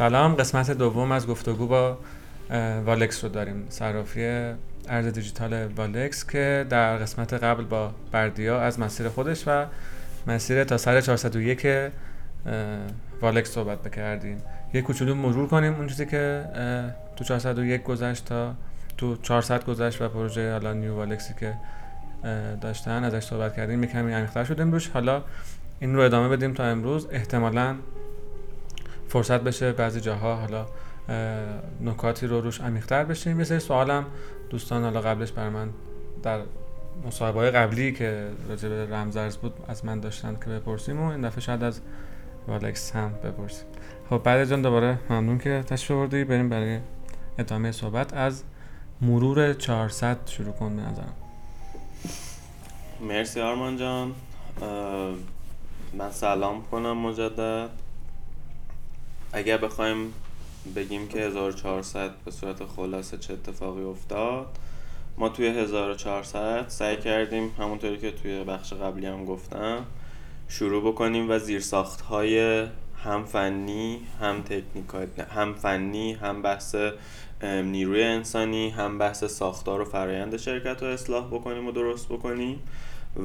سلام قسمت دوم از گفتگو با والکس رو داریم. صرافی ارز دیجیتال والکس که در قسمت قبل با بردیا از مسیر خودش و مسیر تا سر 401 والکس صحبت بکردیم. یه کوچولو مرور کنیم اون چیزی که تو 401 گذشت تا تو 400 گذشت و پروژه حالا new والکسی که داشتن ازش صحبت کردیم کمی عمیق‌تر شدیم روش حالا این رو ادامه بدیم تا امروز. احتمالا فرصت بشه بعضی جاها حالا نکاتی رو روش عمیق‌تر بشیم. یه سوالم دوستان حالا قبلش بر من در مصاحبه قبلی که راجع به رمزرز بود از من داشتن که بپرسیم و این دفعه شاید از والکس هم بپرسیم. خب بعد جان دوباره ممنون که تشریف آوردی. بریم برای ادامه صحبت. از مرور 400 شروع کن به نظرم. مرسی آرمان جان. من سلام کنم مجدد. اگر بخوایم بگیم که 1400 به صورت خلاصه چه اتفاقی افتاد ما توی 1400 سعی کردیم همونطوری که توی بخش قبلی هم گفتم شروع بکنیم و زیرساخت های هم فنی هم تکنیکال هم فنی هم بحث نیروی انسانی هم بحث ساختار و فرایند شرکت رو اصلاح بکنیم و درست بکنیم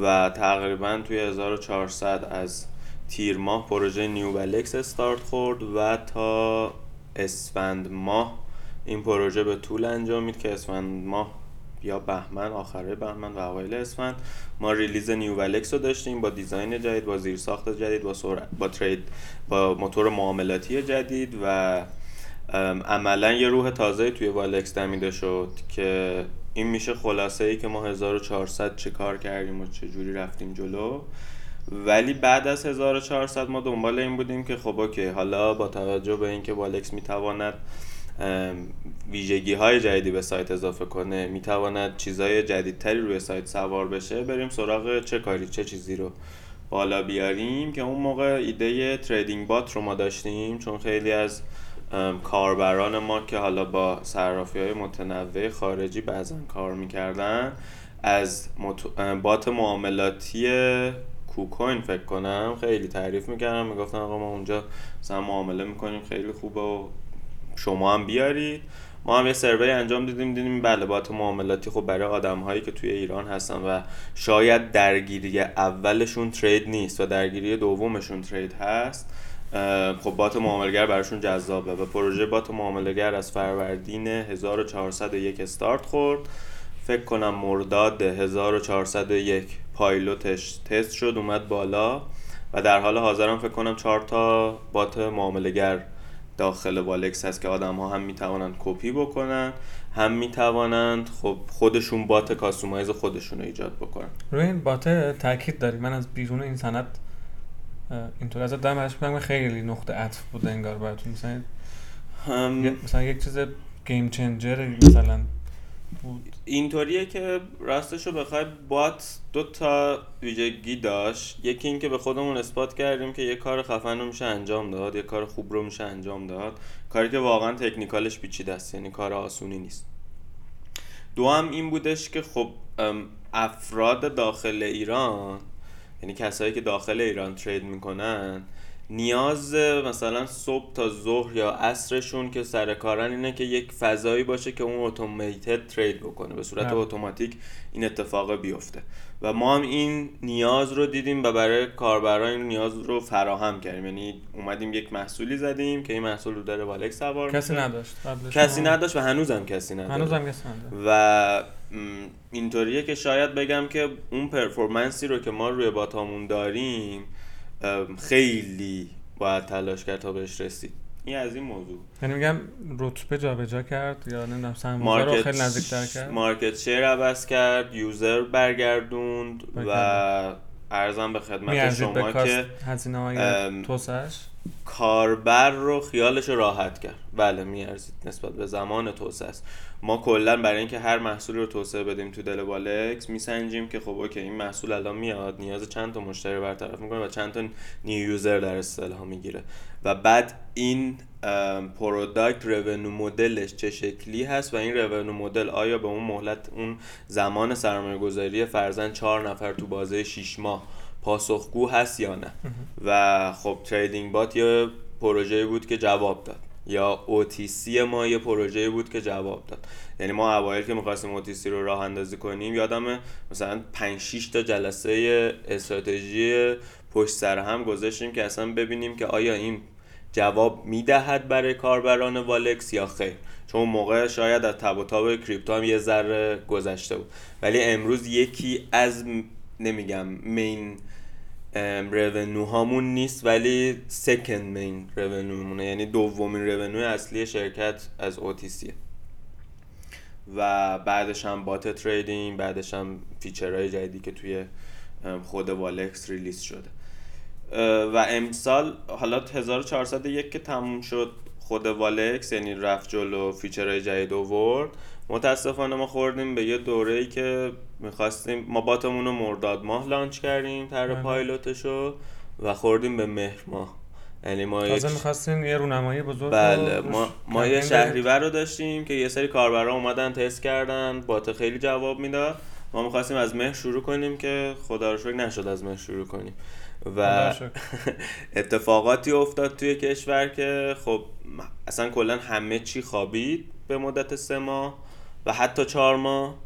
و تقریبا توی 1400 از تیر ماه پروژه new والکس start خورد و تا اسفند ماه این پروژه به طول انجامید که اسفند ماه یا بهمن آخره بهمن و اوایل اسفند. ما release new والکس رو داشتیم با design جدید با زیرساخت جدید با با trade با موتور معاملاتی جدید و عملا یه روح تازه توی والکس دمیده شد که این میشه خلاصه ای که ما 1400 چه کار کردیم و چه جوری رفتیم جلو. ولی بعد از 1400 ما دنبال این بودیم که خب okay حالا با توجه به اینکه والکس می‌تواند ویژگی های جدیدی به سایت اضافه کنه می‌تواند چیزهای جدیدتری روی سایت سوار بشه بریم سراغ چه کاری چه چیزی رو بالا بیاریم که اون موقع ایده trading bot رو ما داشتیم. چون خیلی از کاربران ما که حالا با صرافی های متنوع خارجی بعضا کار می‌کردن از بات معاملاتی کوکوین فکر کنم خیلی تعریف می‌کردم. می‌گفتن آقا ما اونجا مثلا معامله می‌کنیم خیلی خوبه و شما هم بیارید. ما هم یه سروی انجام دیدیم دیدیم بله بات معاملاتی خب برای آدم هایی که توی ایران هستن و شاید درگیری اولشون ترید نیست و درگیری دومشون ترید هست. خب بات معاملگر براشون جذابه و پروژه بات معاملگر از فروردین 1401 استارت خورد. فکر کنم مرداد 1401 پایلوتش تست شد اومد بالا و در حال حاضرم فکر کنم چهار تا بات معاملگر داخل والکس هست که آدم ها هم می‌توانند کپی بکنن هم می‌توانند خب خودشون بات customize خودشون رو ایجاد بکنن. روی این بات تاکید داری من از بیرون این سند اینطور. ازت دارم خیلی نقطه عطف بوده انگار براتون. مثلا مثلا یک چیز گیم چنجر مثلا اینطوریه که راستش رو بخوای بات دو تا ویژگی داشت. یکی اینکه به خودمون اثبات کردیم که یه کار خفن رو میشه انجام داد یه کار خوب رو میشه انجام داد. کاری که واقعا تکنیکالش پیچیده است یعنی کار آسونی نیست. دو هم این بودش که خب افراد داخل ایران یعنی کسایی که داخل ایران ترید می‌کنن نیاز مثلا صبح تا ظهر یا عصرشون که سر کارن اینه که یک فضایی باشه که اون اتوماتیک ترید بکنه. به صورت بله. اتوماتیک این اتفاق بیفته. و ما هم این نیاز رو دیدیم و برای کاربران این نیاز رو فراهم کردیم. یعنی اومدیم یک محصولی زدیم که این محصول رو داره والک سوار کسی نداشت کسی نداشت و هنوزم کسی نداشت هنوزم کسی نداشت و اینطوریه که شاید بگم که اون پرفورمنسی رو که ما روی باتامون داریم خیلی باید تلاش کرد تا بهش رسید این از این موضوع. یعنی میگم رتبه جابجا کرد یا نمی‌دونم سرمایه رو خیلی نزدیکتر کرد؟ مارکت شیر عوض کرد یوزر برگردوند و ارزم به خدمت شما که هزینه های توسعش کاربر رو خیالش راحت کرد. بله میارزید نسبت به زمان توسعه است. ما کلا برای اینکه هر محصولی رو توسعه بدیم تو دل والکس میسنجیم که خب اوکی این محصول الان میاد نیاز چند تا مشتری برطرف می‌کنه و چند تا new user در اصطلاح می‌گیره. و بعد این product revenue model ش چه شکلی هست و این revenue model آیا به اون مهلت اون زمان سرمایه گذاری فرضاً چهار نفر تو بازه 6 ماه پاسخگو هست یا نه. و خب تریدینگ بات یه پروژه بود که جواب داد. یا OTC ما یه پروژه بود که جواب داد. یعنی ما اوایل که می‌خواستیم OTC رو راه اندازی کنیم یادم مثلا 5 6 تا جلسه استراتژی پشت سر هم گذاشتیم که اصلا ببینیم که آیا این جواب می‌دهد برای کاربران والکس یا خیر. چون موقع شاید از تب و تاب کریپتو هم یه ذره گذشته بود. ولی امروز یکی از نمیگم main revenue هامون نیست ولی second main revenue مونه یعنی دومین revenue اصلی شرکت از OTC یه و بعدش هم bot trading بعدش هم feature های جدیدی که توی خود والکس release شده. و امسال حالا 1401 که تموم شد خود والکس یعنی رفت جلو feature های جدید ورد متاسفانه ما خوردیم به یه دوره ای که می‌خواستیم ما باتمون رو مرداد ماه لانچ کردیم تر بله. پایلوتشو و خوردیم به مهر ماه. یعنی ما تازه می‌خواستیم یه رونمایی بزرگ بله ما, ما یه شهریور رو داشتیم که یه سری کاربرا اومدن تست کردن بات خیلی جواب می‌داد. ما می‌خواستیم از مهر شروع کنیم که خدا رو شکر نشد از مهر شروع کنیم. و اتفاقاتی افتاد توی کشور که خب اصلا کلا همه چی خوابید به مدت سه ماه. و حتی چهار ماه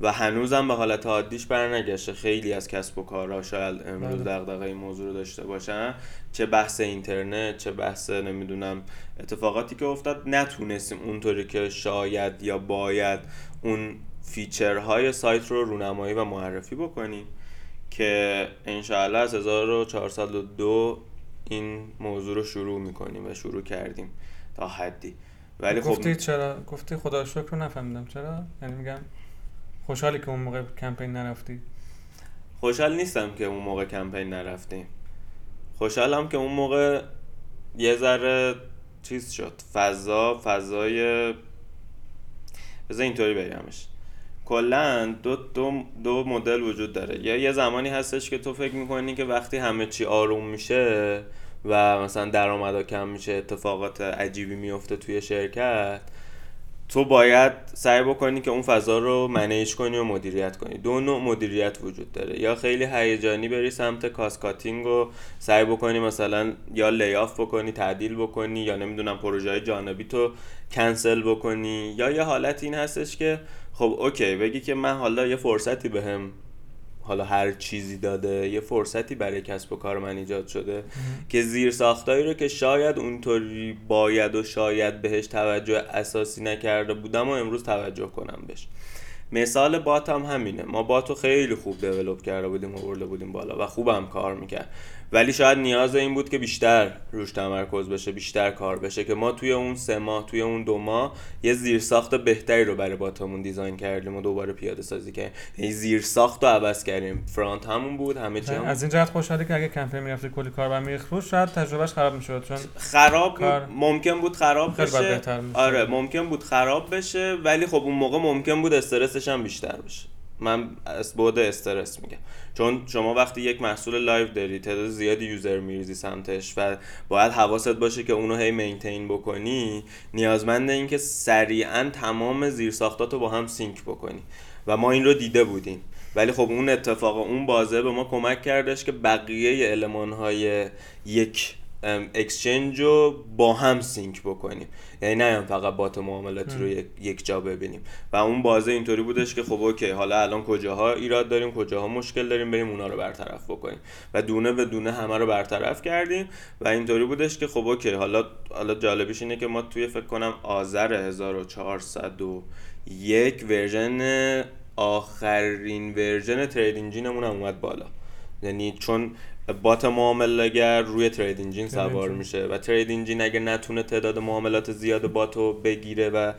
و هنوزم به حالت عادیش برنگشته. خیلی از کسب و کارها شاید امروز بله. دغدغه این موضوع رو داشته باشن. چه بحث اینترنت چه بحث نمی‌دونم اتفاقاتی که افتاد نتونستیم اونطوری که شاید یا باید اون فیچرهای سایت رو رونمایی و معرفی بکنیم که انشاءالله از 1402 این موضوع رو شروع می‌کنیم و شروع کردیم تا حدی. ولی خب گفتی چرا؟ گفتی خدا شکر نفهمیدم. چرا؟ یعنی میگم خوشحالی که اون موقع کمپین نرفتی. خوشحال نیستم که اون موقع کمپین نرفتیم. خوشحالم که اون موقع یه ذره چیز شد. فضا فضای بذار اینطوری بگمش. کلا دو, دو, دو مدل وجود داره. یا یه زمانی هستش که تو فکر می‌کنی که وقتی همه چی آروم میشه و مثلا درآمدا کم میشه اتفاقات عجیبی میفته توی شرکت تو باید سعی بکنی که اون فضا رو manage کنی و مدیریت کنی. دو نوع مدیریت وجود داره. یا خیلی هیجانی بری سمت cost cutting و سعی بکنی مثلا یا layoff بکنی تعدیل بکنی یا نمی‌دونم پروژه جانبی تو کنسل بکنی. یا یه حالت این هستش که خب okay بگی که من حالا یه فرصتی بهم حالا هر چیزی داده یه فرصتی برای کسب و کار من ایجاد شده که زیر ساختایی رو که شاید اونطوری باید و شاید بهش توجه اساسی نکرده بودم و امروز توجه کنم بهش. مثال بات هم همینه. ما بات رو خیلی خوب دیولوب کرده بودیم و برده بودیم بالا و خوبم کار می‌کرد. ولی شاید نیاز این بود که بیشتر روش تمرکز بشه بیشتر کار بشه که ما توی اون سه ماه توی اون دو ماه یه زیرساخت بهتری رو برای باتمون دیزاین کردیم و دوباره پیاده سازی کردیم. یعنی زیرساخت رو عوض کردیم. front همون بود همه چی از این جهت خوشحالی که اگه کمپین می‌رفتی کلی کار برمی روش شاید تجربهش خراب می‌شد چون خراب ممکن بود خراب بشه. آره ممکن بود خراب بشه ولی خب اون موقع ممکن بود استرسش هم بیشتر بشه. من از بود استرس میگم. چون شما وقتی یک محصول live داری تعداد زیادی user میریزی سمتش و باید حواست باشه که اونو هی maintain بکنی نیازمند این که سریعا تمام زیرساختات رو با هم sync بکنی. و ما این رو دیده بودیم. ولی خب اون اتفاق اون بازه به ما کمک کردش که بقیه المان های یک exchange رو با هم sync بکنیم. یعنی نه فقط بات معاملاتی رو یک جا ببینیم. و اون بازه اینطوری بودش که خب okay حالا الان کجاها ایراد داریم کجاها مشکل داریم بریم اونا رو برطرف بکنیم. و دونه به دونه همه رو برطرف کردیم و اینطوری بودش که خب okay حالا حالا جالبیش اینه که ما توی فکر کنم آذر 1401 version آخرین version trade engine مون هم اومد بالا. یعنی چون بات معامله‌گر روی trade engine سوار میشه و trade engine اگه نتونه تعداد معاملات زیاد باتو بگیره و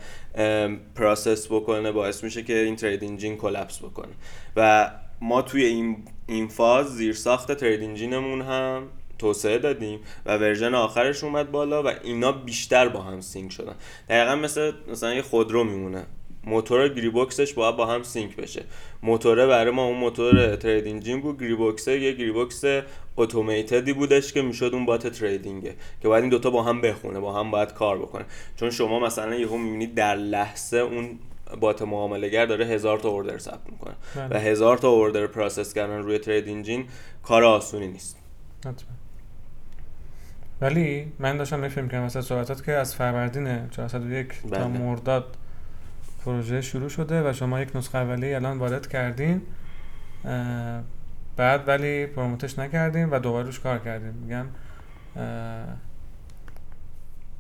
process بکنه باعث میشه که این trade engine collapse بکنه. و ما توی این این فاز زیر ساخت trade engine مون هم توسعه دادیم و version آخرش اومد بالا و اینا بیشتر با هم sync شدن. دقیقا مثل مثلا یه خودرو میمونه. موتور گیربکسش باید با هم sync بشه. موتوره برای ما اون موتور trade engine بود. گیربکس یه گیربکس automated ی بودش که می‌شد اون bot trading ه که باید این دوتا با هم بخونه با هم باید کار بکنه چون شما مثلا یهو می‌بینید در لحظه اون بات معامله داره هزار تا order ثبت می‌کنه. و بله. هزار تا order process کردن روی trade engine کار آسونی نیست. ولی من داشتم میفهم که مثلا صحبتات که از فروردین 401 تا بله. مرداد پروژه شروع شده و شما یک نسخه اولیه الان وارد کردین بعد ولی پروموتش نکردیم و دوباره روش کار کردیم میگم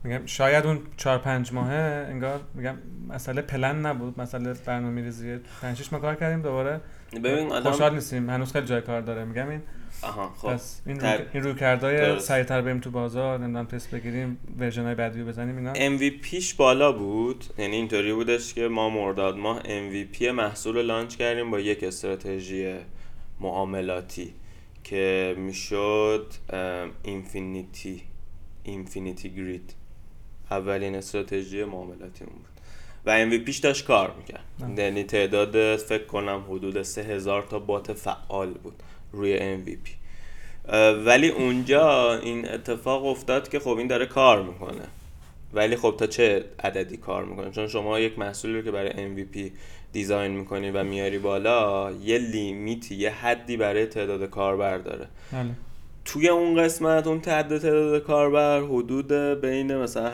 میگم شاید اون چهار پنج ماهه انگار میگم مسئله پلن نبود مسئله برنامه ریزی پنج ماه کار کردیم دوباره ببین آدم خوشحال نیستیم. هنوز خیلی جای کار داره. میگم این آها خب. پس این تر- رو... این رویکردهای. سریعتر بریم تو بازار نمی‌دونم تست بگیریم version های بعدی رو بزنیم اینا MVP ش بالا بود. یعنی اینطوری بودش که ما مرداد ماه MVP محصول رو launch کردیم با یک استراتژی معاملاتی که می‌شد infinity infinity grid. اولین استراتژی معاملاتی بود. و MVP ش داشت کار می‌کرد. یعنی تعداد فکر کنم حدود 3000 تا بات فعال بود روی MVP ولی اونجا این اتفاق افتاد که خب این داره کار می‌کنه. ولی خب تا چه عددی کار می‌کنه؟ چون شما یک محصولی رو که برای MVP دیزاین می‌کنی و میاری بالا یه لیمیتی یه حدی برای تعداد کاربر داره. بله. توی اون قسمت اون تعداد تعداد کاربر حدود بین مثلا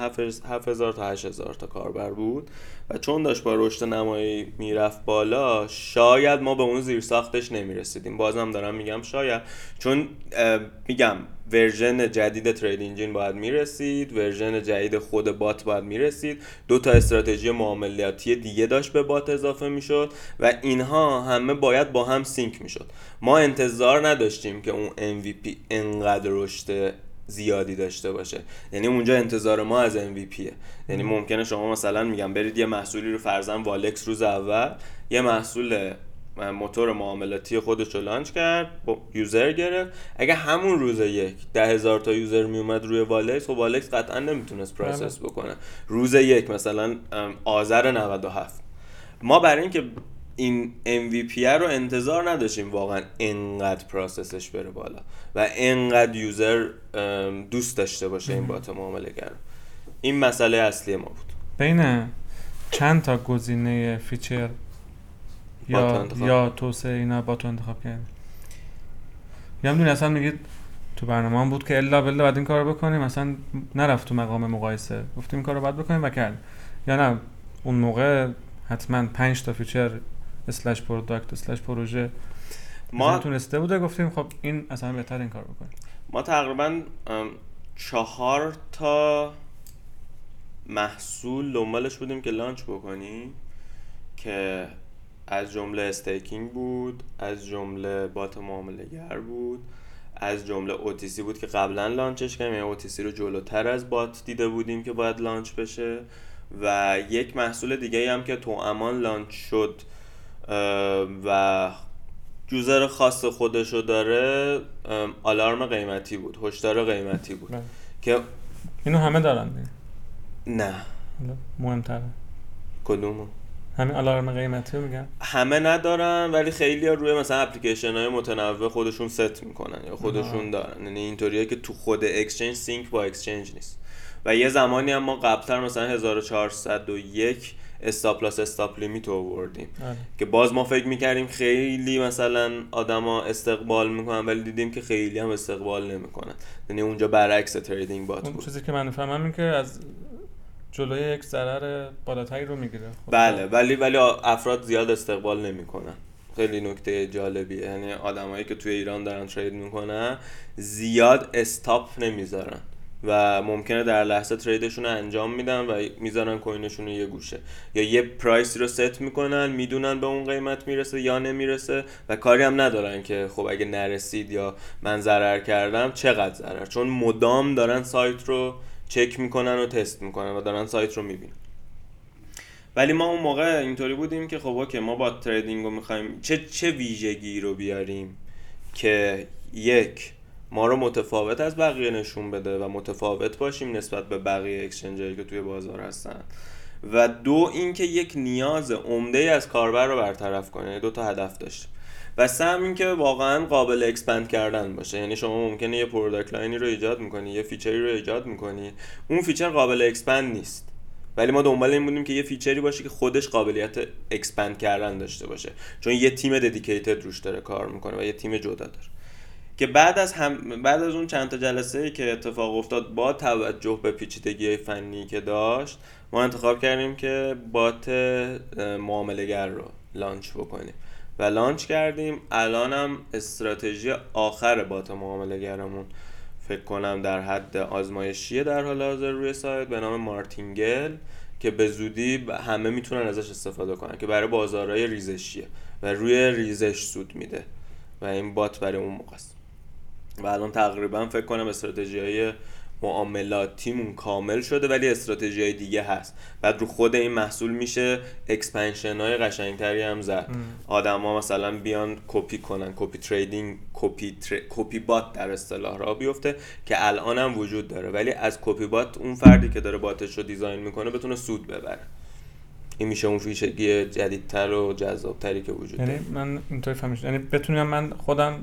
7000 تا 8000 تا کاربر بود. و چون داشت با رشد نمایی می‌رفت بالا شاید ما به اون زیر ساختش نمی‌رسیدیم. بازم دارم میگم شاید. چون میگم version جدید trade engine باید می‌رسید version جدید خود بات باید می‌رسید. دو تا استراتژی معاملاتی دیگه داشت به بات اضافه می‌شد و اینها همه باید با هم sync می‌شد. ما انتظار نداشتیم که اون MVP انقدر رشد زیادی داشته باشه. یعنی اونجا انتظار ما از MVP ه یعنی ممکنه شما مثلا میگم برید یه محصولی رو فرضاً والکس روز اول یه محصول موتور معاملاتی خودش رو launch کرد با user گرفت. اگه همون روز یک ده هزار تا user میومد روی والکس خب والکس قطعا نمی‌تونست process بکنه. روز یک مثلا آذر 97 ما برای اینکه این MVP رو انتظار نداشتیم واقعا انقدر process ش بره بالا و انقدر user دوست داشته باشه این بات معامله گر این مسئله اصلی ما بود. بین چند تا گزینه فیچر یا. یا توسعه اینا با تو انتخاب کردیم؟ یا می‌دونی اصلا میگید تو برنامه هم بود که الا بلا باید این کار رو بکنیم مثلا نرفت تو مقام مقایسه. گفتیم این کار رو باید بکنیم و کردیم. یا نه اون موقع حتما پنج تا فیچر اسلش پروداکت اسلش پروژه. ما تونسته بوده؟ گفتیم خب این اصلا بهتر این کار بکنیم. ما تقریبا چهار تا محصول دنبالش بودیم که launch بکنیم که از جمله staking بود از جمله bot معامله گر بود از جمله OTC بود که قبلا launch ش کردیم. یعنی OTC رو جلوتر از bot دیده بودیم که باید launch بشه. و یک محصول دیگه هم که توامان launch شد و user خاص خودشو داره آلارم قیمتی بود هشدار قیمتی بود. بله. که اینو همه دارن. نه. مهمتره. کدومو؟ همین آلارم قیمتی میگن؟ همه ندارن ولی خیلی روی مثلا اپلیکیشن های متنوع خودشون ست می‌کنن یا خودشون. دارن. یعنی اینطوریه که تو خود exchange sync با exchange نیست. و یه زمانی هم ما قبلتر مثلا 1401 stop loss stop limit آوردیم. آره. که باز ما فکر می‌کردیم خیلی مثلا آدما استقبال می‌کنن ولی دیدیم که خیلی هم استقبال نمی‌کنن. یعنی اونجا برعکس trading bot بود. چیزی که من فهمم این که از جلوی یک ضرر بالاتری رو می‌گیره. خب. بله ولی ولی افراد زیاد استقبال نمی‌کنن. خیلی نکته جالبیه. یعنی آدمایی که توی ایران دارن trade می‌کنن زیاد stop نمی‌ذارن. و ممکنه در لحظه trade شون رو انجام میدن و می‌ذارن coin شون رو یه گوشه. یا یه price ی رو ست می‌کنن می‌دونن به اون قیمت می‌رسه یا نمی‌رسه و کاری هم ندارن که خب اگه نرسید یا من ضرر کردم چقدر ضرر؟ چون مدام دارن سایت رو چک می‌کنن و تست می‌کنن و دارن سایت رو می‌بینن. ولی ما اون موقع اینطوری بودیم که خب okay ما bot trading رو می‌خوایم چه چه ویژگی رو بیاریم که یک ما رو متفاوت از بقیه نشون بده و متفاوت باشیم نسبت به بقیه اکسچنجری که توی بازار هستن. و دو اینکه یک نیاز عمده از کاربر رو برطرف کنه. یعنی دو تا هدف داشتیم و سه هم این که واقعا قابل expand کردن باشه. یعنی شما ممکنه یه product line ی رو ایجاد می‌کنی یه feature ی رو ایجاد می‌کنی. اون feature قابل expand نیست. ولی ما دنبال این بودیم که یه feature ی باشه که خودش قابلیت expand کردن داشته باشه. چون یه تیم dedicated روش داره کار می‌کنه و یه تیم جدا داره. که بعد از هم بعد از اون چند تا جلسه که اتفاق افتاد با توجه به پیچیدگی فنی که داشت ما انتخاب کردیم که bot معاملهگر رو launch بکنیم. و launch کردیم. الانم استراتژی آخر bot معاملهگرمون فکر کنم در حد آزمایشیه در حال حاضر روی سایت به نام martingale که به زودی همه می‌تونن ازش استفاده کنن که برای بازارهای ریزشیه و روی ریزش سود میده. و این bot برای اون موقع و الان تقریبا فکر کنم استراتژی های معاملاتیمون کامل شده ولی استراتژی های دیگه هست. بعد رو خود این محصول میشه expansion های قشنگتری هم زد. آدما مثلا بیان کپی کنن copy trading copy copy bot در اصطلاح راه بیفته که الان هم وجود داره. ولی از copy bot اون فردی که داره bot ش رو design می‌کنه بتونه سود ببره. این میشه اون ویژگی جدیدتر و جذابتری که وجود یعنی من اینطوری فهمیدم. یعنی بتونم من خودم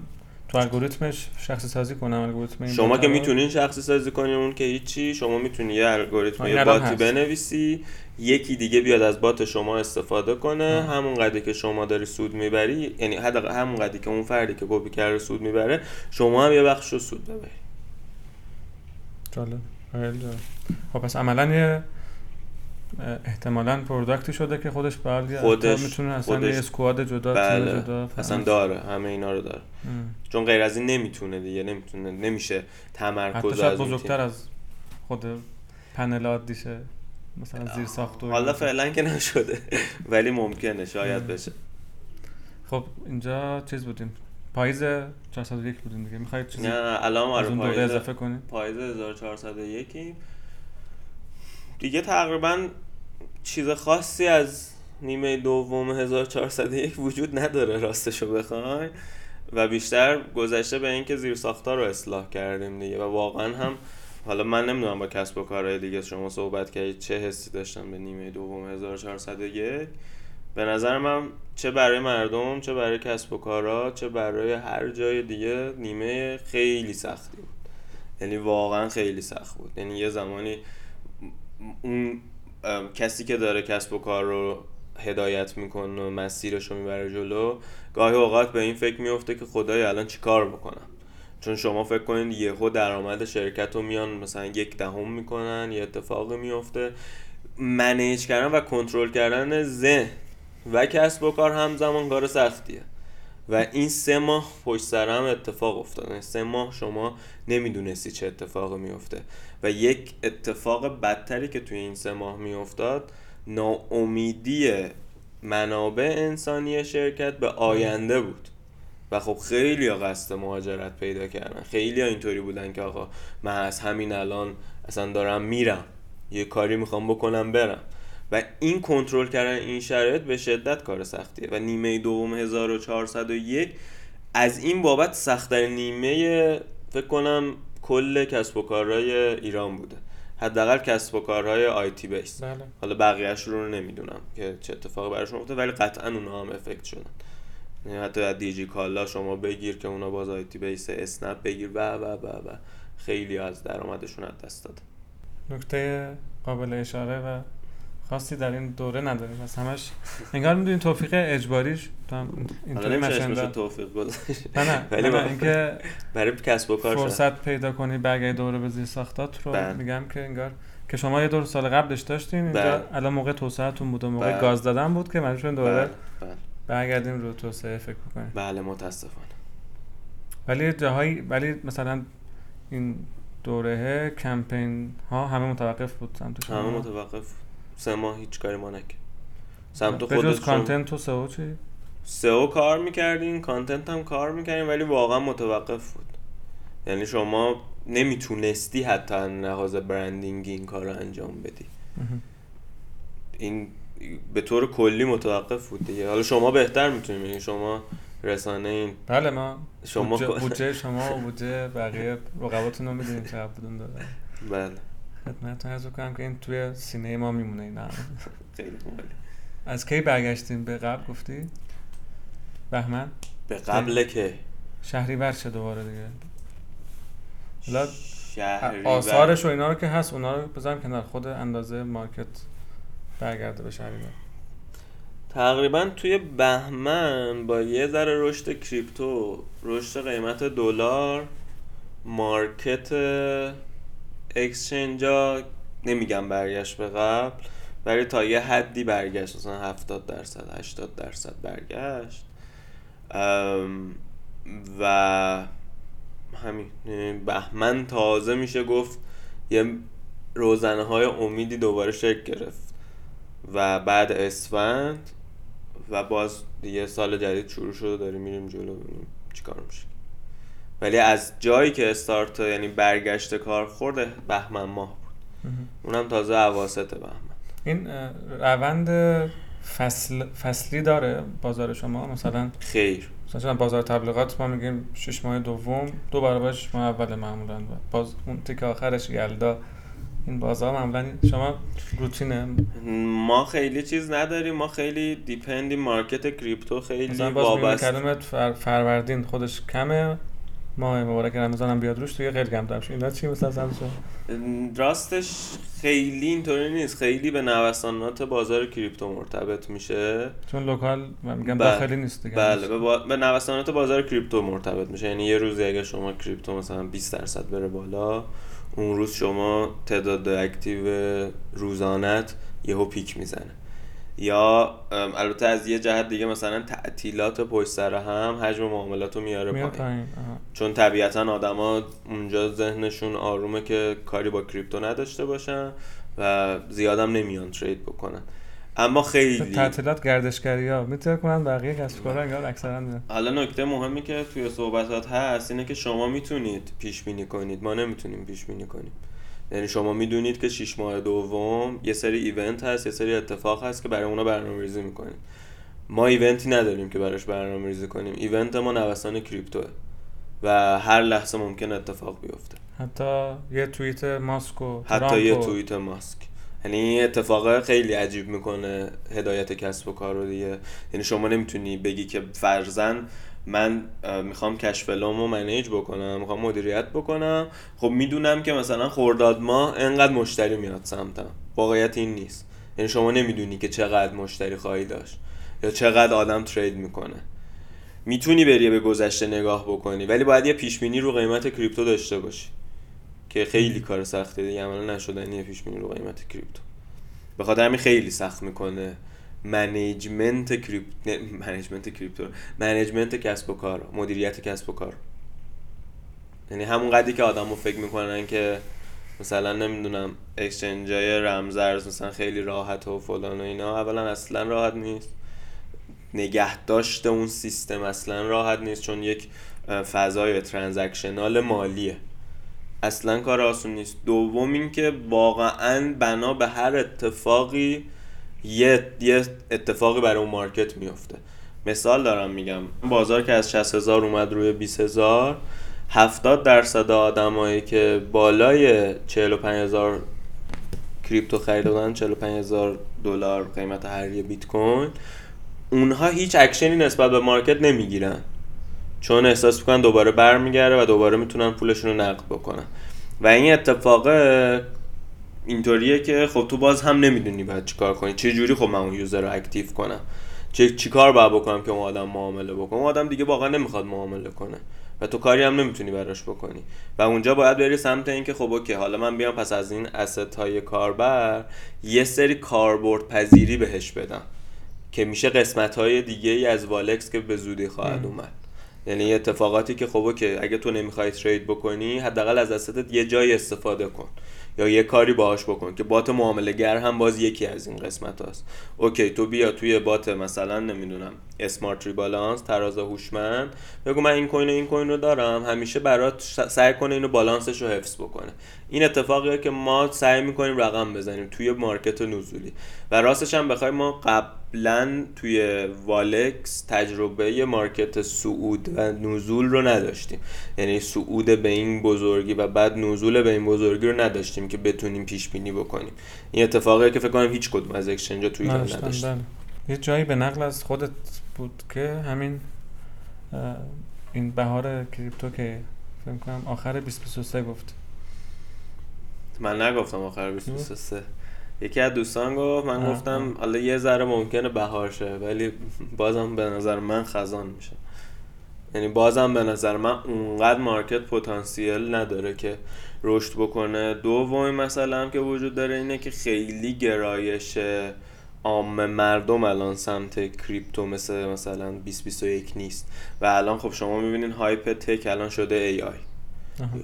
تو الگوریتمش شخصی سازی کنم الگوریتم شما که می‌تونین شخصی سازی کنین اون که هیچی شما می‌تونی یه الگوریتم یه bot ی بنویسی یکی دیگه بیاد از bot شما استفاده کنه. همون قدری که شما داری سود می‌بری یعنی حد همون قدری که اون فردی که کپی کرده سود می‌بره شما هم یه بخش رو سود ببری. جالب. خب پس عملا یه احتمالا product ی شده که خودش بعد خودش می‌تونه اصلا خودش... یه squad جدا بله. جدا اصلا داره. همه اینا رو داره. ام. چون غیر از این نمی‌تونه دیگه نمی‌تونه نمیشه تمرکز از بزرگتر از خود پنل عادیشه. مثلا زیر ساخت حالا فعلا که نشده. ولی ممکنه. شاید بشه. خب اینجا چیز بودیم. پاییز 401 بودیم دیگه. می‌خواید چیزی نه الان آره پاییز اضافه کنیم؟ پاییز 1401 دیگه تقریبا چیز خاصی از نیمه دوم 1401 وجود نداره راستشو بخوای. و بیشتر گذشته به اینکه زیر ساختار رو اصلاح کردیم دیگه. و واقعا هم حالا من نمی‌دونم با کسب و کارهای دیگه شما صحبت کردید چه حسی داشتم به نیمه دوم 1401 به نظر من چه برای مردم چه برای کسب و کارها چه برای هر جای دیگه نیمه خیلی سختی بود. یعنی واقعا خیلی سخت بود. یعنی یه زمانی اون کسی که داره کسب و کار رو هدایت می‌کنه و مسیرش رو می‌بره جلو گاهی اوقات به این فکر میفته که خدای الان چیکار بکنم؟ چون شما فکر کنید یهو درآمد شرکت رو میان مثلا یک دهم می‌کنن یه اتفاقی میفته منیج کردن و کنترل کردن ذهن و کسب و کار همزمان کار سختیه. و این سه ماه پشت سر هم اتفاق افتاده. سه ماه شما نمی‌دونستی چه اتفاقی میفته و یک اتفاق بدتری که توی این سه ماه میافتاد ناامیدی منابع انسانی شرکت به آینده بود. و خب خیلی ها قصد مهاجرت پیدا کردن. خیلی اینطوری بودن که آقا من از همین الان اصلا دارم میرم. یه کاری می‌خوام بکنم برم. و این کنترل کردن این شرایط به شدت کار سختیه. و نیمه دوم 1401 از این بابت سختترین نیمه فکر کنم کل کسب و کارهای ایران بوده. حداقل کسب و کارهای آیتی بیس. بله. حالا بقیهش رو نمی‌دونم که چه اتفاقی براشون افتاد ولی قطعا اونها هم افکت شدن. یعنی حتی از دیجی کالا شما بگیر که اونا باز آیتی بیس اسنپ بگیر. و و و و. خیلی از درآمدشون از دست داد نکته قابل اشاره و خاصی در این دوره نداریم. پس همش انگار می‌دونی توفیق اجباریش تو هم اینطوری مثلا توفیق گذاشت. نه نه. ولی اینکه برای کسب و کار فرصت پیدا کنی برگردی دوره به زیر ساختات رو بله. میگم که انگار که شما یه دور سال قبلش داشتین اینجا بله. الان موقع توسعهتون بود و موقع بله. گاز دادن بود که مجبور دوره برگردیم رو توسعه فکر کنیم بله متاسفانه. ولی جاهایی ولی مثلا این دوره کمپین ها همه متوقف بود سمت همه متوقف سه ماه هیچ کاری ما نکرد. سمت خودت کانتنت و سئو چی؟ سئو کار می‌کردین کانتنت هم کار می‌کردین ولی واقعا متوقف بود. یعنی شما نمی‌تونستی حتی لحاظ برندینگ این کار رو انجام بدی. این به طور کلی متوقف بود دیگه. حالا شما بهتر می‌تونید شما رسانه این بله ما شما بودجه شما و بودجه بقیه رقباتون رو می‌دونیم چقدر بودون داره. بله. خدمتتون عرض کنم که این توی سینه ما میمونه این خیلی از کی برگشتیم به قبل گفتی بهمن به قبل که شهری چه دوباره دیگه حالا شهری آثارش و اینا رو که هست اونا رو بذارم کنار خود اندازه مارکت برگرده به شهری تقریبا توی بهمن با یه ذره رشد کریپتو رشد قیمت دلار مارکت اکسچنجا نمیگم برگشت به قبل ولی تا یه حدی برگشت مثلا 70 درصد 80 درصد برگشت. و همین بهمن تازه میشه گفت یه روزنه های امیدی دوباره شکل گرفت. و بعد اسفند و باز یه سال جدید شروع شده داریم میریم جلو ببینیم چیکار میشه. ولی از جایی که استارت یعنی برگشت کار خورده بهمن ماه بود. اونم تازه عواسط بهمن. این روند فصل فصلی داره بازار شما؟ مثلا خیر. مثلا بازار تبلیغات ما میگیم شش ماه دوم دو برابر شش ماه اول معمولا. باز اون تیک آخرش یلدا. این بازار معمولا شما روتینه؟ ما خیلی چیز نداریم. ما خیلی دیپندی مارکت کریپتو خیلی وابسته. کلمت فر... فروردین خودش کمه. ماه مبارک رمضان هم بیاد روش توی خیلی کم دارم اینا چی مثلا راستش خیلی اینطوری نیست. خیلی به نوسانات بازار crypto مرتبط میشه. چون local میگم بله. داخلی نیست دیگه. بله. به, با... به نوسانات بازار crypto مرتبط میشه. یعنی یه روزی اگه شما crypto مثلا 20 درصد بره بالا اون روز شما تعداد active روزانت یهو peak می‌زنه. یا البته از یه جهت دیگه مثلا تعطیلات پشت سر هم حجم معاملات رو میاره پایین. چون طبیعتا آدما اونجا ذهنشون آرومه که کاری با کریپتو نداشته باشن و زیادم نمیان ترید بکنن. اما خیلی تعطیلات گردشگری ها می‌تونه کنن بقیه کسب کارا انگار اکثرا حالا نکته مهمی که توی صحبتات هست اینه که شما می‌تونید پیش بینی کنید ما نمی‌تونیم پیش بینی کنیم. یعنی شما می‌دونید که شش ماه دوم یه سری ایونت هست یه سری اتفاق هست که برای اونا برنامه ریزی می‌کنید ما ایونتی نداریم که براش برنامه ریزی کنیم. ایونت ما نوسان کریپتوه و هر لحظه ممکن اتفاق بیفته. حتی یه توییت ماسک و حتی یه توییت ماسک. یعنی اتفاق خیلی عجیب می‌کنه هدایت کسب و کار رو دیگه. یعنی شما نمی‌تونی بگی که فرزن من می‌خوام کشف رو منیج بکنم می‌خوام مدیریت بکنم. خب می‌دونم که مثلا خرداد ماه انقدر مشتری میاد سمتم. واقعیت این نیست. یعنی شما نمی‌دونی که چقدر مشتری خواهی داشت یا چقدر آدم trade می‌کنه. می‌تونی بری به گذشته نگاه بکنی ولی باید یه پیش رو قیمت crypto داشته باشی. که خیلی کار سخته دیگه عملا نشدنیه پیش رو قیمت crypto. به خاطر همین خیلی سخت می‌کنه. management crypto management crypto. management کسب و کار مدیریت کسب و کار. یعنی همون قدری که آدمو فکر می‌کنن که مثلا نمی‌دونم اکسچنجای رمزارز مثلا خیلی راحت و فلان و اینا اولا اصلا راحت نیست. نگه داشته اون سیستم اصلا راحت نیست چون یک فضای ترانزکشنال مالیه. اصلا کار آسون نیست. دوم اینکه واقعا بنا به هر اتفاقی یه, یه اتفاقی برای اون مارکت میفته مثال دارم میگم بازار که از 60 هزار اومد روی 20 هزار 70 درصد آدمایی که بالای 45 هزار crypto خریده بودن 45 هزار دلار قیمت هر یه بیت کوین اونها هیچ اکشنی نسبت به market نمی‌گیرن. چون احساس می‌کنن دوباره برمیگرده و دوباره می‌تونن پولشون رو نقد بکنن. و این اتفاق اینطوریه که خب تو باز هم نمی‌دونی باید چیکار کنی. چه جوری خب من اون user رو active کنم؟ چه چیکار باید بکنم که اون آدم معامله بکنه؟ اون آدم دیگه واقعا نمی‌خواد معامله کنه و تو کاری هم نمی‌تونی براش بکنی. و اونجا باید بری سمت اینکه خب okay حالا من بیام پس از این asset های کاربر یه سری کاربرد پذیری بهش بدم که میشه قسمت های دیگه ای از والکس که به زودی خواهد اومد. یعنی اتفاقاتی که خب okay اگه تو نمی‌خوای trade بکنی حداقل از asset ت یه جای استفاده کن. یا یه کاری باهاش بکن که bot معامله گر هم باز یکی از این قسمت هست OK تو بیا توی bot مثلا نمی‌دونم smart rebalance تراز هوشمند. بگو من این coin و این coin رو دارم همیشه برات سعی کنه اینو بالانسش رو حفظ بکنه. این اتفاقیه که ما سعی می‌کنیم رقم بزنیم توی market نزولی. و راستش هم بخوای ما قبلا توی والکس تجربه market صعود و نزول رو نداشتیم. یعنی صعود به این بزرگی و بعد نزول به این بزرگی رو نداشتیم که بتونیم پیش بینی بکنیم. این اتفاقیه که فکر کنم هیچ کدوم از اکسچنجا توی ایران نداشتیم بله. یه جایی به نقل از خودت بود که همین این بهار کریپتو که فکر کنم آخر 2023 گفت من نگفتم آخر 2023 یکی از دوستان گفت من آه، گفتم حالا یه ذره ممکنه بهار شه ولی بازم به نظر من خزان میشه. یعنی بازم به نظر من اونقدر مارکت پتانسیل نداره که رشد بکنه. دومی مثلا هم که وجود داره اینه که خیلی گرایش عام مردم الان سمت کریپتو مثل مثلا 2021 نیست. و الان خب شما می‌بینین hype tech الان شده AI.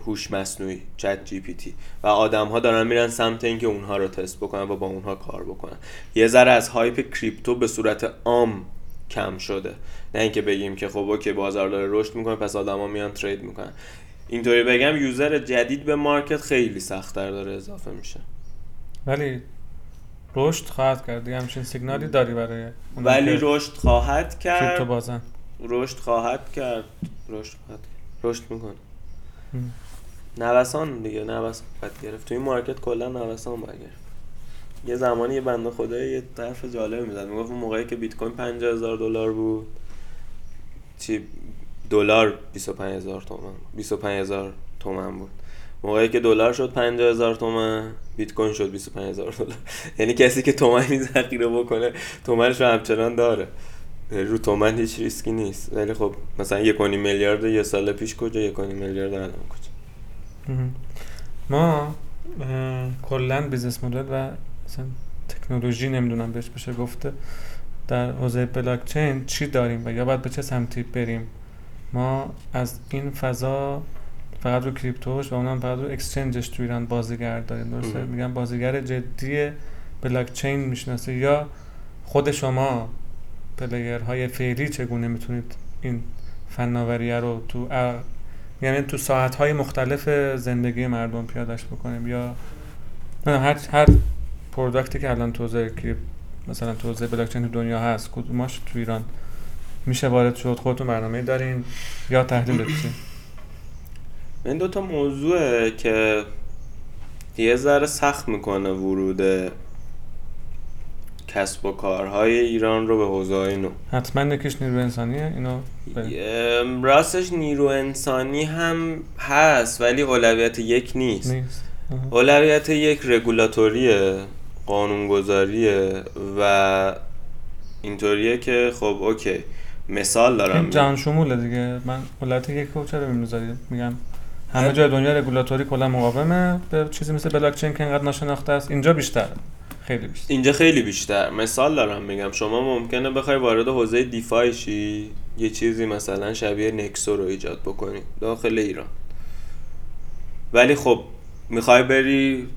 هوش مصنوعی ChatGPT. و آدم ها دارن میرن سمت اینکه اونها رو تست بکنن و با اونها کار بکنن. یه ذره از hype کریپتو به صورت عام کم شده. نه اینکه بگیم که خب OK بازار داره رشد می‌کنه پس آدما میان trade می‌کنن. اینطوری بگم یوزر جدید به مارکت خیلی سختتر داره اضافه میشه. ولی رشد خواهد کرد. دیگه همچین سیگنالی داری برای ولی رشد خواهد کرد. بازن. رشد خواهد کرد. رشد خواهد. رشد می‌کنه. نوسان دیگه نوسان. باید گرفت. تو این مارکت کلا نوسان باید گرفت. یه زمانی یه بنده خدایی یه طرف جالب می‌زد. می‌گفت اون موقعی که بیت کوین 50000 دلار بود. چی؟ دلار 25000 تومن 25000 تومن بود. موقعی که دلار شد 50000 تومن بیت کوین شد 25000 دلار. یعنی کسی که تومنی ذخیره بکنه تومنش همچنان داره. رو تومن هیچ ریسکی نیست. ولی خب مثلا یک میلیارد یه سال پیش کجا؟ یک میلیارد الان کجا. ما کلا business model و مثلا تکنولوژی نمی‌دونم بهش بشه گفته در حوزه بلاک چین چی داریم و یا باید به چه سمتی بریم؟ ما از این فضا فقط رو کریپتوش و اونم فقط رو exchange ش تو ایران بازیگر داریم درسته. میگم بازیگر جدی بلاک چین می‌شناسه یا خود شما player های فعلی چگونه می‌تونید این فناوریه رو تو یعنی تو ساحت های مختلف زندگی مردم پیادش بکنیم یا هر هر product ی که الان تو حوزه کریپ مثلا تو حوزه بلاکچین تو دنیا هست کدوماش تو ایران میشه وارد شد خودتون برنامه دارین یا تحلیل بپیشین این دوتا موضوعه که یه ذره سخت می‌کنه ورود کسب و کارهای ایران رو به حوزه های نو. حتما یکیش نیرو انسانیه اینو. ام، راستش نیرو انسانی هم هست ولی اولویت یک نیست. نیست. اولویت یک رگولاتوریه قانونگذاریه و اینطوریه که خب اوکی مثال دارم. این جهان شموله دیگه. من ولایت یک رو چرا می‌ذاری؟ میگم همه جای دنیا رگولاتوری کلا مقاومه. به چیزی مثل بلاکچین که اینقدر ناشناخته است اینجا بیشتر. خیلی بیشتر. اینجا خیلی بیشتر. مثال دارم میگم شما ممکنه بخوای وارد حوزه دیفای شی یه چیزی مثلا شبیه نکسو رو ایجاد بکنی داخل ایران. ولی خب می‌خوای بری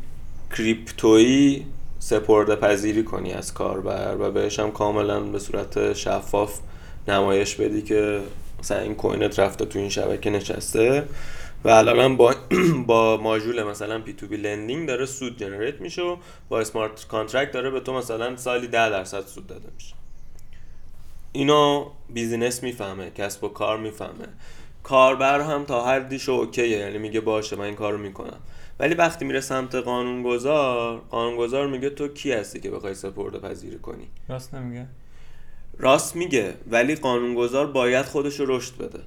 کریپتویی سپرده پذیری کنی از کاربر و بهش هم کاملا به صورت شفاف نمایش بدی که مثلا این coin ت رفته تو این شبکه نشسته. و الان با با ماژول مثلا P2P lending داره سود generate میشه و با smart contract داره به تو مثلا سالی 10 درصد سود داده میشه. اینو business می‌فهمه کسب و کار می‌فهمه. کاربر هم تا حدیش اوکیه یعنی میگه باشه من این کارو می‌کنم. ولی وقتی میره سمت قانونگذار قانونگذار میگه تو کی هستی که بخوای سپرده پذیری کنی؟ راست نمیگه. راست میگه ولی قانونگذار باید خودش رو رشد بده.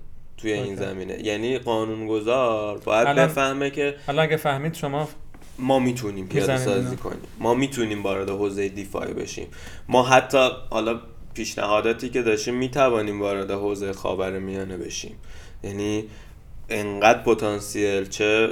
توی این اوکی. زمینه یعنی قانونگذار باید الان- بفهمه که حالا اگه فهمید شما ما می‌تونیم پیاده سازی. کنیم ما می‌تونیم وارد حوزه دیفای بشیم ما حتی حالا پیشنهاداتی که داشتیم می‌توانیم وارد حوزه خاور میانه بشیم یعنی انقدر پتانسیل چه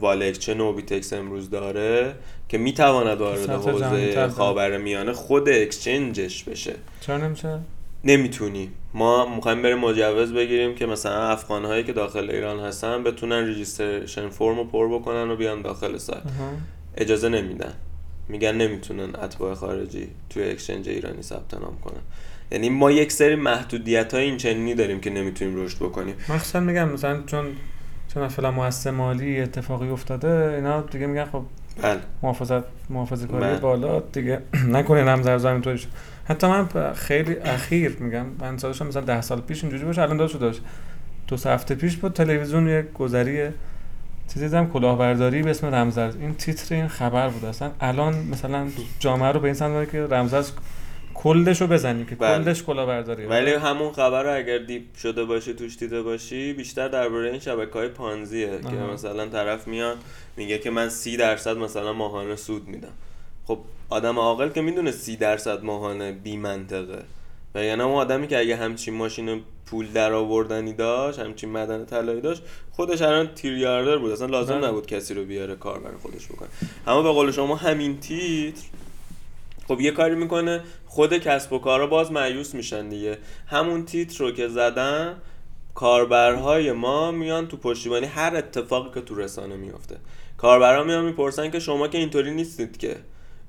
والکس چه نوبیتکس امروز داره که می‌تواند وارد حوزه. خاور میانه خود exchange ش بشه چرا نمیشه نمی‌تونیم ما می‌خوایم بریم مجوز بگیریم که مثلا افغان هایی که داخل ایران هستن بتونن registration form رو پر بکنن و بیان داخل سایت. اجازه نمیدن. میگن نمی‌تونن اتباع خارجی توی اکسچنج ایرانی ثبت نام کنن. یعنی ما یک سری محدودیت های این چنینی داریم که نمی‌تونیم رشد بکنیم. مخصوصا میگم مثلا چون چون فعلا مؤسسه مالی اتفاقی افتاده اینا دیگه میگن خب بله. محافظت محافظه کاری بله. بالا دیگه نکنین هم زرزا اینطوری حتی من خیلی اخیر میگم من سالشم مثلا ده سال پیش اینجوری باشه الان داشت داشت. دو سه هفته پیش بود تلویزیون یه گذری چیزی دیدم کلاهبرداری به اسم رمزرز. این تیتر این خبر بود اصلا. الان مثلا جامعه رو به این سمت که رمزرز کلش رو بزنی که بله. کلش کلاهبرداریه ولی همون خبر رو اگر دیپ شده باشی توش دیده باشی بیشتر درباره این شبکه های پانزیه که آها. مثلا طرف میاد میگه که من سی درصد مثلا ماهانه سود میدم. خب آدم عاقل که می‌دونه سی درصد ماهانه بی منطقه. و یعنی اون آدمی که اگه همچین ماشین پول در آوردنی داشت همچین مدن طلایی داشت خودش الان تریاردر بود. اصلا لازم بله. نبود کسی رو بیاره کار برای خودش بکنه. اما به قول شما همین تیتر خب یه کاری می‌کنه خود کسب و کارا باز معیوس میشن دیگه. همون تیتر رو که زدن کاربرهای ما میان تو پشتیبانی هر اتفاقی که تو رسانه میفته کاربرها میان می‌پرسن که شما که اینطوری نیستید که.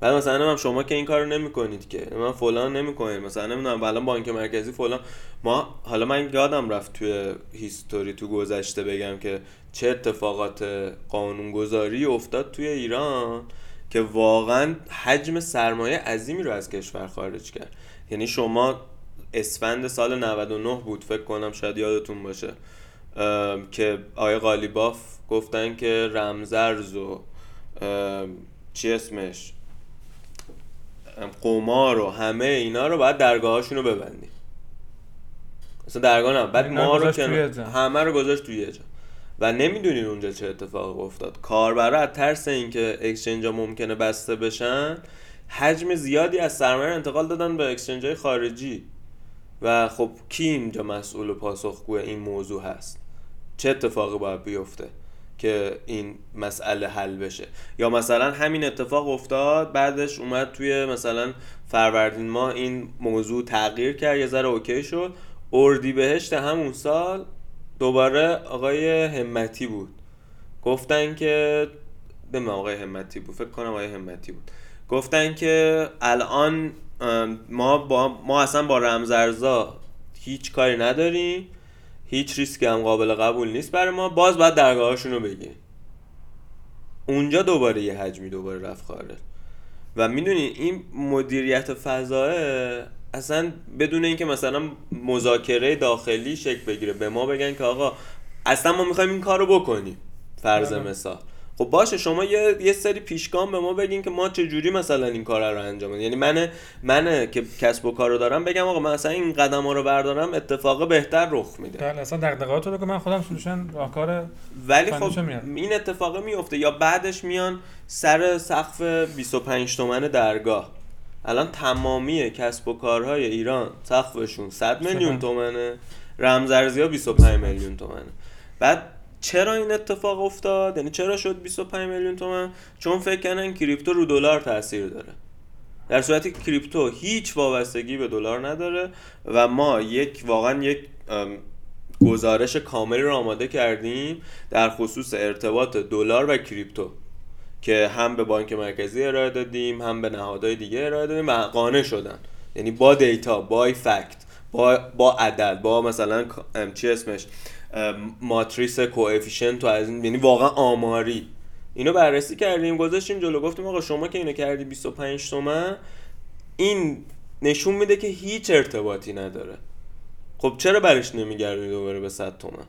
بعد مثلا هم شما که این کارو نمی‌کنید که من فلان نمی‌کنید مثلا نمی‌دونم الان بانک مرکزی فلان ما حالا من یادم رفت توی هیستوری تو گذشته بگم که چه اتفاقات قانونگذاری افتاد توی ایران که واقعا حجم سرمایه عظیمی رو از کشور خارج کرد. یعنی شما اسفند سال 99 بود فکر کنم شاید یادتون باشه که آقای قالیباف گفتن که رمزرز و چی اسمش؟ قمار و همه اینا رو باید درگاهاشون رو ببندیم. اصلا درگاه نه بعد ما رو. همه رو گذاشت توی یه جا. و نمی‌دونین اونجا چه اتفاقی افتاد. کاربرا از ترس اینکه اکسچنج ها ممکنه بسته بشن حجم زیادی از سرمایه انتقال دادن به اکسچنج های خارجی. و خب کی اینجا مسئول و پاسخگوی این موضوع هست؟ چه اتفاقی باید بیفته؟ که این مسئله حل بشه. یا مثلا همین اتفاق افتاد بعدش اومد توی مثلا فروردین ماه این موضوع تغییر کرد یه ذره اوکی شد. اردی بهشت همون سال دوباره آقای همتی بود. گفتن که نمی‌دونم آقای همتی بود فکر کنم آقای همتی بود. گفتن که الان ما با ما اصلا با رمزارزا هیچ کاری نداریم. هیچ ریسکی هم قابل قبول نیست برای ما. باز باید درگاهاشون رو بگیریم. اونجا دوباره یه حجمی دوباره رفت خارج. و می‌دونی این مدیریت فضاه اصلا بدون اینکه مثلا مذاکره داخلی شکل بگیره به ما بگن که آقا اصلا ما می‌خوایم این کار رو بکنیم فرض بله. مثال. خب باشه شما یه, یه سری پیشگام به ما بگین که ما چه جوری مثلا این کار رو انجام بدیم. یعنی من من که کسب و کار رو دارم بگم آقا من مثلا این قدم ها رو بردارم اتفاق بهتر رخ میده. بله اصلا دغدغه‌هات رو بگو. من خودم سولوشن راهکار ولی خب میاد. این اتفاق میفته یا بعدش میان سر سقف 25 تومن درگاه. الان تمامی کسب و کارهای ایران. سقفشون 100 میلیون. تومنه رمزارزی ها 25 میلیون تومنه. بعد چرا این اتفاق افتاد؟ یعنی چرا شد 25 میلیون تومن؟ چون فکر کردن کریپتو رو دلار تاثیر داره. در صورتی که کریپتو هیچ وابستگی به دلار نداره و ما یک واقعا یک گزارش کاملی رو آماده کردیم در خصوص ارتباط دلار و کریپتو که هم به بانک مرکزی ارائه دادیم هم به نهادهای دیگه ارائه دادیم و قانع شدن. یعنی با دیتا با فکت با با عدد با مثلا چی اسمش؟ ماتریس کوافیشنت و از این یعنی واقعا آماری. اینو بررسی کردیم گذاشتیم جلو گفتیم آقا شما که اینو کردی 25 تومن این نشون میده که هیچ ارتباطی نداره. خب چرا برش نمیگردونی دوباره به 100 تومن؟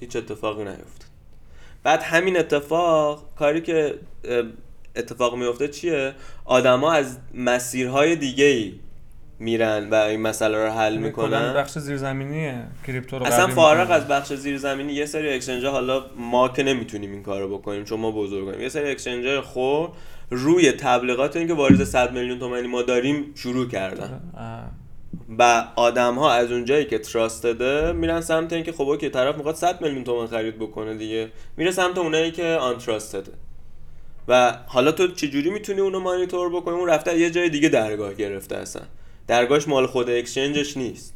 هیچ اتفاقی نیفتاد. بعد همین اتفاق کاری که اتفاق میفته چیه؟ آدما از مسیرهای دیگه ای میرن و این مسئله رو حل می‌کنن. بخش زیرزمینی کریپتو رو اصلا فارغ. از بخش زیرزمینی یه سری اکسچنج حالا ما که نمی‌تونیم این کارو بکنیم چون ما بزرگیم یه سری اکسچنج خور روی تبلیغات اینکه وارد 100 میلیون تومانی ما داریم شروع کردن. و آدم ها از اونجایی که تراستده میرن سمت اینکه خب اوکی طرف می‌خواد 100 میلیون تومن خرید بکنه دیگه. میره سمت اونایی که آن تراستده و حالا تو چجوری می‌تونی اونو مانیتور بکنی؟ اون رفته یه جای دیگه درگاه گرفته اصلا. درگاهش مال خود اکسچنجش نیست؟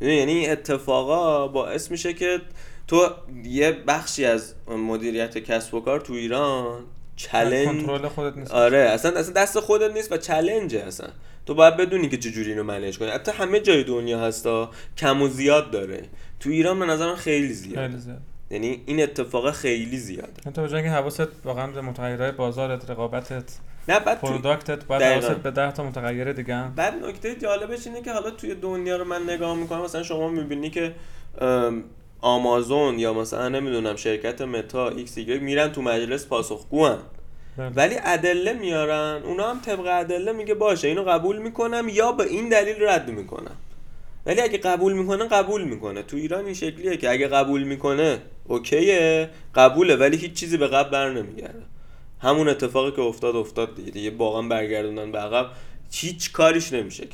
یعنی این اتفاقا باعث میشه که تو یه بخشی از مدیریت کسب و کار تو ایران challenge کنترل خودت نیست. آره اصلا اصلا دست خودت نیست و challenge ه اصلا. تو باید بدونی که چجوری اینو manage کنی. حتی همه جای دنیا هستا کم و زیاد داره. تو ایران به نظرم خیلی زیاد خیلی زیاد. یعنی این اتفاق خیلی زیاده. یعنی تو به اینکه حواست واقعا به متغیرهای بازارت رقابتت نه بعد. product ت. حواست به 10 تا متغیر دیگه هم بعد نکته جالبش اینه که حالا توی دنیا رو من نگاه می‌کنم مثلا شما می‌بینی که آمازون یا مثلا نمی‌دونم شرکت متا ایکس میرن تو مجلس پاسخگوان بله. ولی ادله میارن اونا هم طبق ادله میگه باشه اینو قبول می‌کنم یا به این دلیل رد می‌کنم ولی اگه قبول می‌کنه قبول می‌کنه تو ایران این شکلیه که اگه قبول می‌کنه OK یه قبوله ولی هیچ چیزی به قبل بر نمیگرده همون اتفاقی که افتاد افتاد دیگه. دیگه واقعا برگردوندن به عقب. هیچ کاریش نمیشه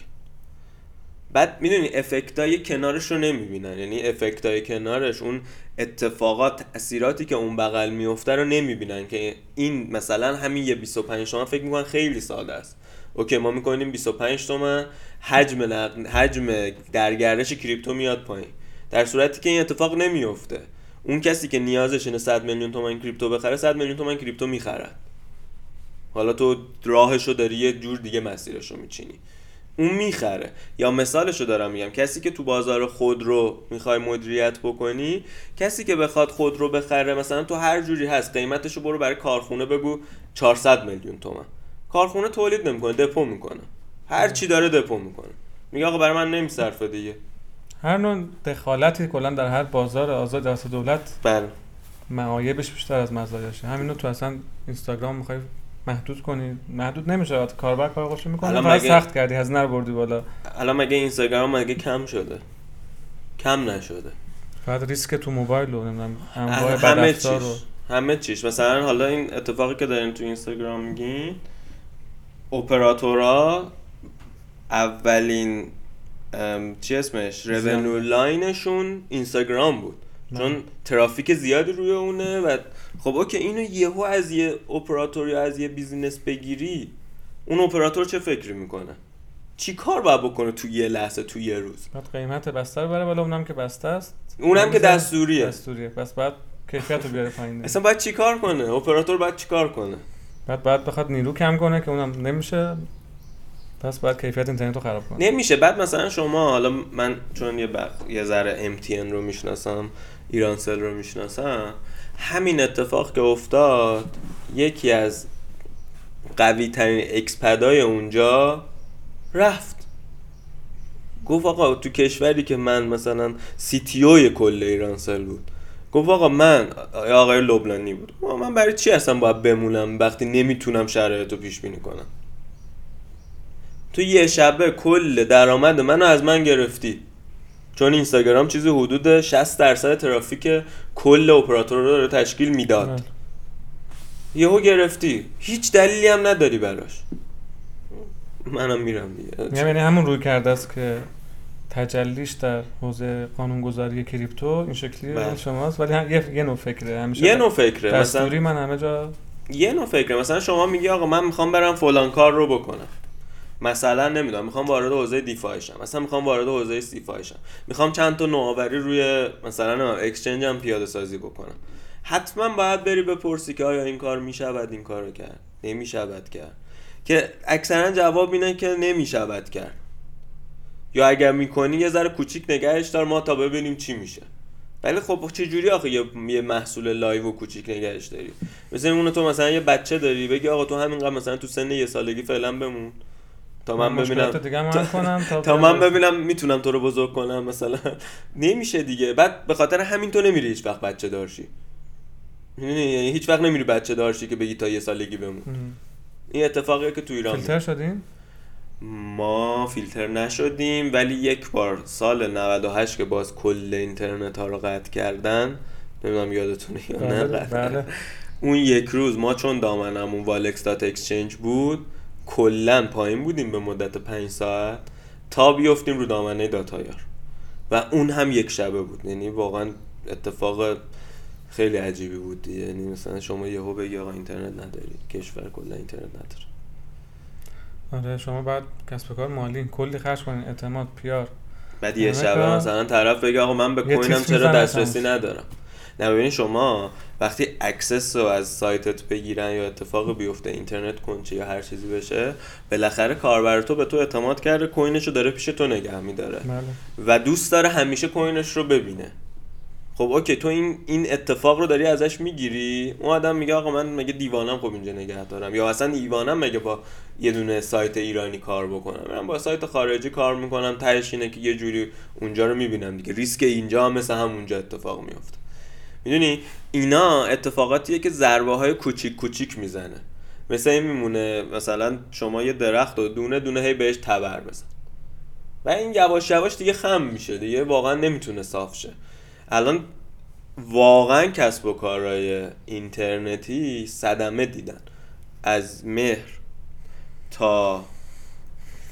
بعد می‌دونی افکتای کنارش رو نمی‌بینن. یعنی افکتای کنارش اون اتفاقات تاثیراتی که اون بغل میفته رو نمی‌بینن که این مثلا همین یه 25 تومن فکر می‌کنن خیلی ساده است. اوکی ما می‌کنیم 25 تومن حجم نقد حجم درگردش کریپتو میاد پایین. در صورتی که این اتفاق نمیفته اون کسی که نیازش اینه 100 میلیون تومن کریپتو بخره 100 میلیون تومن کریپتو می‌خره حالا تو راهشو داری یه جور دیگه مسیرشو میچینی. اون می‌خره. یا مثالشو دارم میگم کسی که تو بازار خودرو می‌خوای مدیریت بکنی کسی که بخواد خودرو بخره مثلا تو هر جوری هست قیمتشو برو برای کارخونه بگو 400 میلیون تومن. کارخونه تولید نمی‌کنه دپو می‌کنه. هر چی داره دپو می‌کنه. میگه آقا برای من نمیصرفه دیگه. هر نوع دخالتی کلا در هر بازار آزاد دست دولت بله. معایبش بیشتر از مزایاشه همینو تو اصلا اینستاگرام می‌خوای محدود کنی. محدود نمیشه. کاربر کار خوش می‌کنه الان مگه- سخت کردی. هزینه رو بردی بالا. الان مگه اینستاگرام مگه کم شده؟ کم نشده. فقط ریسک تو موبایل و نمی‌دونم. انواع همه چیش رو. همه چیش. مثلا حالا این اتفاقی که دارین تو اینستاگرام میگین اپراتورا اولین چی اسمش؟ رونو لاینشون اینستاگرام بود. چون ترافیک زیادی روی اونه و خب OK اینو یهو از یه اپراتور یا از یه business بگیری اون اپراتور چه فکری می‌کنه؟ چی کار باید بکنه تو یه لحظه تو یه روز؟ بعد قیمت بسته رو بره بالا اونم که بسته است. اونم که دستوریه. دستوریه. پس بعد کیفیت رو بیاره پایین. اصلا باید چی کار کنه؟ اپراتور باید چی کار کنه؟ بعد بعد بخواد نیرو کم کنه که اونم نمیشه. پس بعد کیفیت اینترنت رو خراب کنه نمیشه. بعد مثلا شما حالا من چون یه بخ... یه ذره MTN رو می‌شناسم ایرانسل رو می‌شناسم همین اتفاق که افتاد یکی از قوی ترین اکسپدای اونجا رفت. گفت آقا تو کشوری که من مثلا سی تی کل ایرانسل بود. گفت آقا من آقای لبنانی بود. من برای چی اصلا باید بمونم وقتی نمی‌تونم شرایط رو پیش بینی کنم؟ تو یه شبه کل درآمد منو از من گرفتی. چون اینستاگرام چیزی حدود 60 درصد ترافیک کل اپراتور رو داره تشکیل می‌داد. یهو گرفتی. هیچ دلیلی هم نداری براش. منم میرم دیگه. میگم یعنی همون روی کرده است که تجلیش در حوزه قانونگذاری کریپتو این شکلی بله. شماست ولی هم یه, یه نوع فکره. همیشه یه نوع فکره. مثلا دستوری من همه جا یه نوع فکره. مثلا شما میگی آقا من می‌خوام برم فلان کار رو بکنم. مثلا نمی‌دونم می‌خوام وارد حوزه DeFi شم مثلا می‌خوام وارد حوزه CeFi شم می‌خوام چند تا نوآوری روی مثلا exchange هم پیاده سازی بکنم. حتما باید بری بپرسی که آیا این کار می‌شود این کار رو کرد نمی‌شود کرد. که اکثرا جواب اینه که نمی‌شود کرد. یا اگر می‌کنی یه ذره کوچیک نگهش دار ما تا ببینیم چی میشه. ولی خب چه جوری آخه یه, محصول live و کوچیک نگهش داری؟ مثل اون تو مثلا یه بچه داری بگی آقا تو همینقدر مثلا تو سن یه سالگی فعلا بمون. تا من ببینم حل کنم تا, تا من ببینم. می‌تونم تو رو بزرگ کنم مثلا. نمیشه دیگه. بعد به خاطر همین تو نمیری هیچ وقت بچه دارشی؟ یعنی هیچ وقت نمیری بچه دارشی که بگی تا یه سالگی بمون. این اتفاقیه که تو ایران فیلتر شدین؟ ما فیلتر نشدیم ولی یک بار سال 98 که باز کل اینترنت ها رو قطع کردن نمی‌دونم یادتونه یا نه بله بله. اون یک روز ما چون domain مون والکس dot exchange بود کلا پایین بودیم به مدت پنج ساعت تا بیفتیم رو دامنه dot ir. و اون هم یک شبه بود. یعنی واقعا اتفاق خیلی عجیبی بود. یعنی مثلا شما یهو بگی آقا اینترنت نداری. کشور کلا اینترنت نداره. آره شما بعد کسب کار مالی کلی خرج کنین. اعتماد بیار. بعد یه همه شبه مثلا طرف بگه آقا من به کوینم چرا دسترسی ندارم. نه ببین شما وقتی access رو از سایتت بگیرن یا اتفاق بیفته اینترنت کنده یا هر چیزی بشه بالاخره کاربر تو به تو اعتماد کرده coin ش رو داره پیش تو نگه میداره. بله. و دوست داره همیشه coin ش رو ببینه. خب اوکی تو این این اتفاق رو داری ازش می‌گیری؟ اون آدم میگه آقا من مگه دیوانم خب اینجا نگه دارم. یا اصلا دیوانم مگه با یه دونه سایت ایرانی کار بکنم؟ من با سایت خارجی کار می‌کنم تهش اینه که یه جوری اونجا رو می‌بینم دیگه. ریسک اینجا هم مثل همونجا اتفاق میفته می‌دونی؟ اینا اتفاقاتیه که ضربه های کوچیک کوچیک می‌زنه. مثل این میمونه مثلا شما یه درخت و دونه دونه هی بهش تبر بزن. و این یواش یواش دیگه خم میشه دیگه واقعا نمی‌تونه صاف شه. الان واقعا کسب و کارهای اینترنتی صدمه دیدن. از مهر تا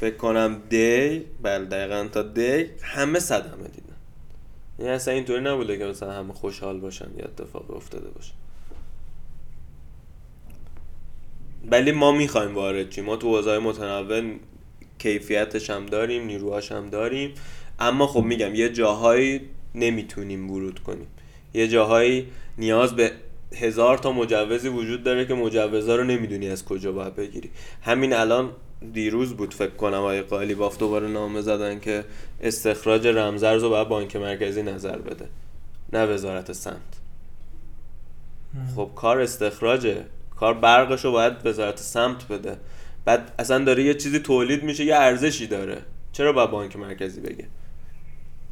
فکر کنم دی بله دقیقا تا دی همه صدمه دیدن. یعنی اصلا اینطوری نبوده که مثلا همه خوشحال باشن یا اتفاق افتاده باشه. ولی ما می‌خوایم وارد چیم ما تو حوزه‌های متنوع کیفیتش هم داریم نیروهاش هم داریم. اما خب میگم یه جاهایی نمی‌تونیم ورود کنیم. یه جاهایی نیاز به هزار تا مجوزی وجود داره که مجوزا رو نمی‌دونی از کجا باید بگیری. همین الان دیروز بود فکر کنم آقای قالی باف دوباره نامه زدن که استخراج رمزرز رو باید بانک مرکزی نظر بده نه وزارت سمت. خب کار استخراجه کار برقش رو باید وزارت سمت بده. بعد اصلا داره یه چیزی تولید میشه یه ارزشی داره. چرا باید بانک مرکزی بگه؟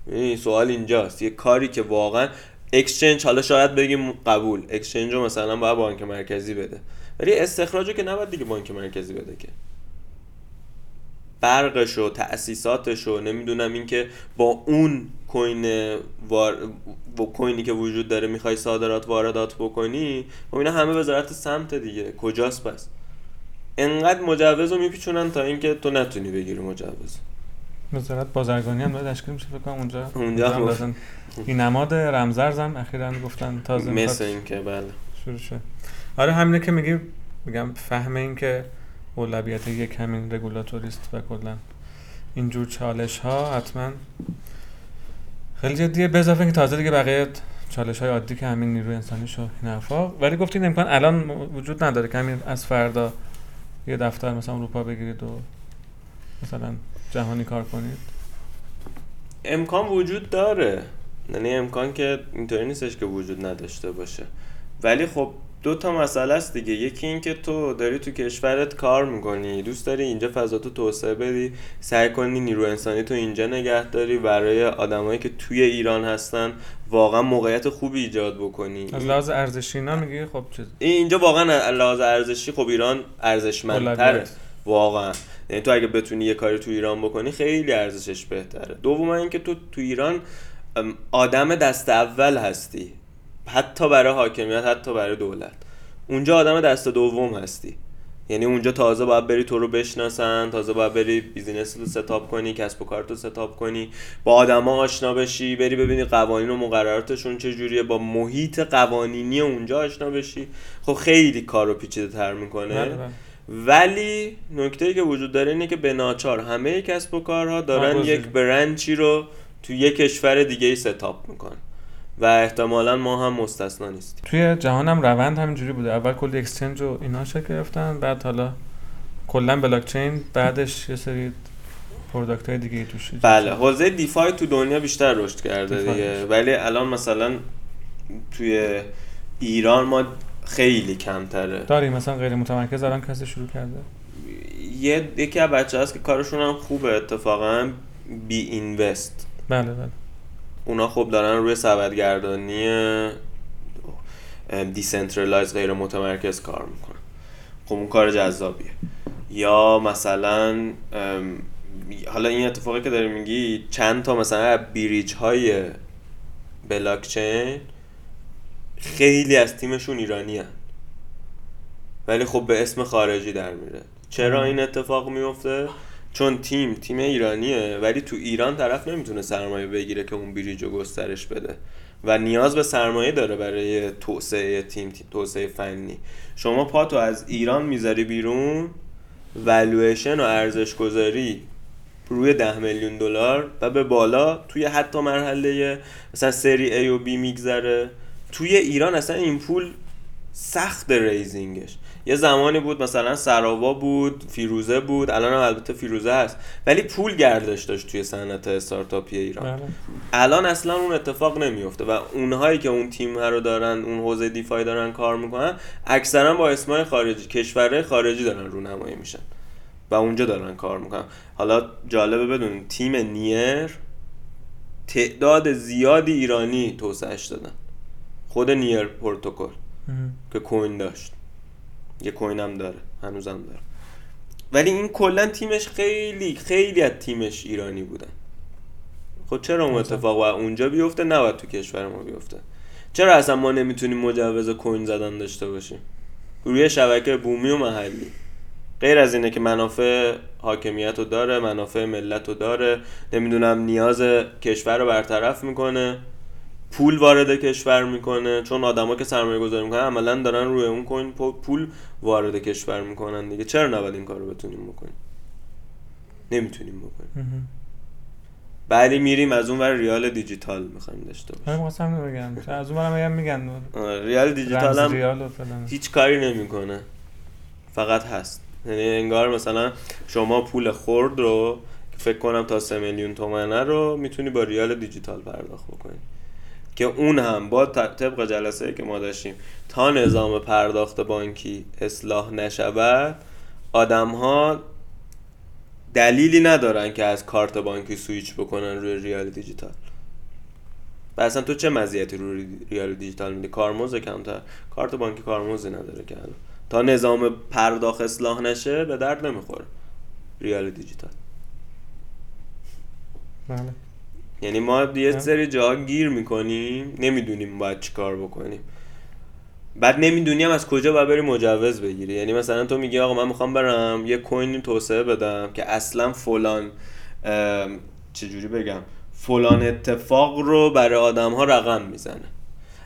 این سوال اینجاست. یه کاری که واقعا اکسچنج حالا شاید بگیم قبول اکسچنج رو مثلا باید بانک مرکزی بده. ولی استخراج رو که نباید دیگه بانک مرکزی بده که. برقش و تأسیساتش و نمی‌دونم اینکه با اون کوین وار... با کوینی که وجود داره می‌خوای صادرات واردات بکنی خب اینا همه وزارت سمت دیگه. کجاست پس؟ انقدر مجوز رو میپیچونن تا اینکه تو نتونی بگیری مجوز. وزارت بازرگانی هم داره تشکیل میشه فکر کنم اونجا اونجا هم. این نماد رمزرز هم اخیرا گفتن تازه مثل می‌خواد این که بله. شروع شد آره همینه که میگی میگم فهم این که اولویت یک همین رگولاتوریست و کلا. اینجور چالش ها حتما خیلی جدیه. به اضافه که تازه دیگه بقیه چالش های عادی که همین نیروی انسانی شو این حرفا. ولی گفتین امکان الان وجود نداره که همین از فردا یه دفتر مثلا اروپا بگیرید و مثلا جهانی کار کنید. امکان وجود داره. یعنی امکان که اینطوری نیستش که وجود نداشته باشه. ولی خب دو تا مسئله است دیگه. یکی این که تو داری تو کشورت کار می‌کنی دوست داری اینجا فضا تو توسعه بدی سعی کنی نیرو انسانی تو اینجا نگه داری برای آدمایی که توی ایران هستن واقعا موقعیت خوبی ایجاد بکنی. از لحاظ ارزشی اینا میگی؟ خب چیز این اینجا واقعا لحاظ ارزشی خب ایران ارزشمندتره. واقعا. یعنی تو اگه بتونی یه کاری تو ایران بکنی خیلی ارزشش بهتره. دوم اینکه تو تو ایران آدم دست اول هستی. حتی برای حاکمیت حتی برای دولت. اونجا آدم دست دوم هستی. یعنی اونجا تازه باید بری تو رو بشناسن تازه باید بری business رو setup کنی کسب و کارت رو setup کنی با آدما آشنا بشی بری ببینی قوانین و مقرراتشون چجوریه با محیط قوانینی اونجا آشنا بشی. خب خیلی کار رو پیچیده تر می‌کنه. بله، بله. ولی نکته که وجود داره اینه که به ناچار همه کسب و کارها دارن. یک branch ی رو تو یک کشور دیگه ای setup می‌کنن. و احتمالا ما هم مستثنا نیستیم. توی جهان هم روند همینجوری بوده. اول کلی exchange و اینا شکل گرفتن بعد حالا کلا بلاک چین بعدش یه سری product های دیگه توش بله. حوزه DeFi تو دنیا بیشتر رشد کرده دیگه. ولی الان مثلا توی ایران ما خیلی کمتره. داریم مثلا غیر متمرکز الان کسی شروع کرده؟ یه یکی از بچه هست که کارشون هم خوبه اتفاقا بی اینوست. بله بله. اونا خب دارن روی سبدگردانی decentralize غیر متمرکز کار می‌کنن. خب اون کار جذابیه. یا مثلا حالا این اتفاقی که داری میگی چند تا مثلا bridge های بلاکچین خیلی از تیمشون ایرانی هن. ولی خب به اسم خارجی در میره. چرا این اتفاق میفته چون تیم تیم ایرانیه ولی تو ایران طرف نمی‌تونه سرمایه بگیره که اون بریج گسترش بده. و نیاز به سرمایه داره برای توسعه تیم توسعه فنی. شما پاتو از ایران می‌ذاری بیرون والویشن و ارزش گذاری روی ده میلیون دلار و به بالا توی حتی مرحله مثلا سری A و B میگذره. توی ایران اصلا این پول سخت ریزینگش یه زمانی بود مثلا سراوا بود فیروزه بود الان هم البته فیروزه هست. ولی پول گردش داشت توی صنعت استارتاپی ایران. بله. الان اصلا اون اتفاق نمیفته و اونهایی که اون تیم رو دارن اون حوزه دیفای دارن کار می‌کنن اکثرا با اسمای خارجی کشورهای خارجی دارن رونمایی میشن و اونجا دارن کار می‌کنن. حالا جالبه بدون تیم نیر تعداد زیادی ایرانی توسعهش دادن. خود نیر پروتکل. که کوین داشت. یه کوین هم داره. هنوزم داره. ولی این کلا تیمش خیلی خیلی از تیمش ایرانی بودن. خب چرا اون مثلا؟ اتفاق باید اونجا بیفته؟ نباید تو کشور ما بیفته. چرا اصلا ما نمی‌تونیم مجوز کوین زدن داشته باشیم؟ روی شبکه بومی و محلی. غیر از اینه که منافع حاکمیت رو داره منافع ملت رو داره. نمی‌دونم نیاز کشور رو برطرف می‌کنه. پول وارد کشور می‌کنه چون آدما که سرمایه گذاری می‌کنن عملا دارن روی اون کوین پول وارد کشور می‌کنن دیگه. چرا نباید این کار رو بتونیم بکنیم؟ نمی‌تونیم بکنیم. بعدی میریم از اون ور ریال دیجیتال می‌خوایم داشته باشیم. من بگم. از اون برم میگن. آره، ریال دیجیتال هم هیچ کاری نمی‌کنه. فقط هست. یعنی انگار مثلا شما پول خورد رو فکر کنم تا سه میلیون تومنه رو می‌تونی با ریال دیجیتال پرداخت بکنی. که اون هم با طبق جلسه که ما داشتیم تا نظام پرداخت بانکی اصلاح نشود آدم ها دلیلی ندارن که از کارت بانکی سویچ بکنن روی ریال دیجیتال. و اصلا تو چه مزیتی روی ریال دیجیتال میدی؟ کارمز کمتر. کارت بانکی کارمزی نداره که الان. تا نظام پرداخت اصلاح نشه به درد نمی‌خوره. ریال دیجیتال. بله. یعنی ما یه سری جا گیر می‌کنیم نمی‌دونیم باید چی کار بکنیم. بعد نمی‌دونیم از کجا باید بری مجوز بگیری. یعنی مثلا تو میگی آقا من می‌خوام برم یه کوین توسعه بدم که اصلا فلان چجوری بگم؟ فلان اتفاق رو برای آدم ها رقم می‌زنه.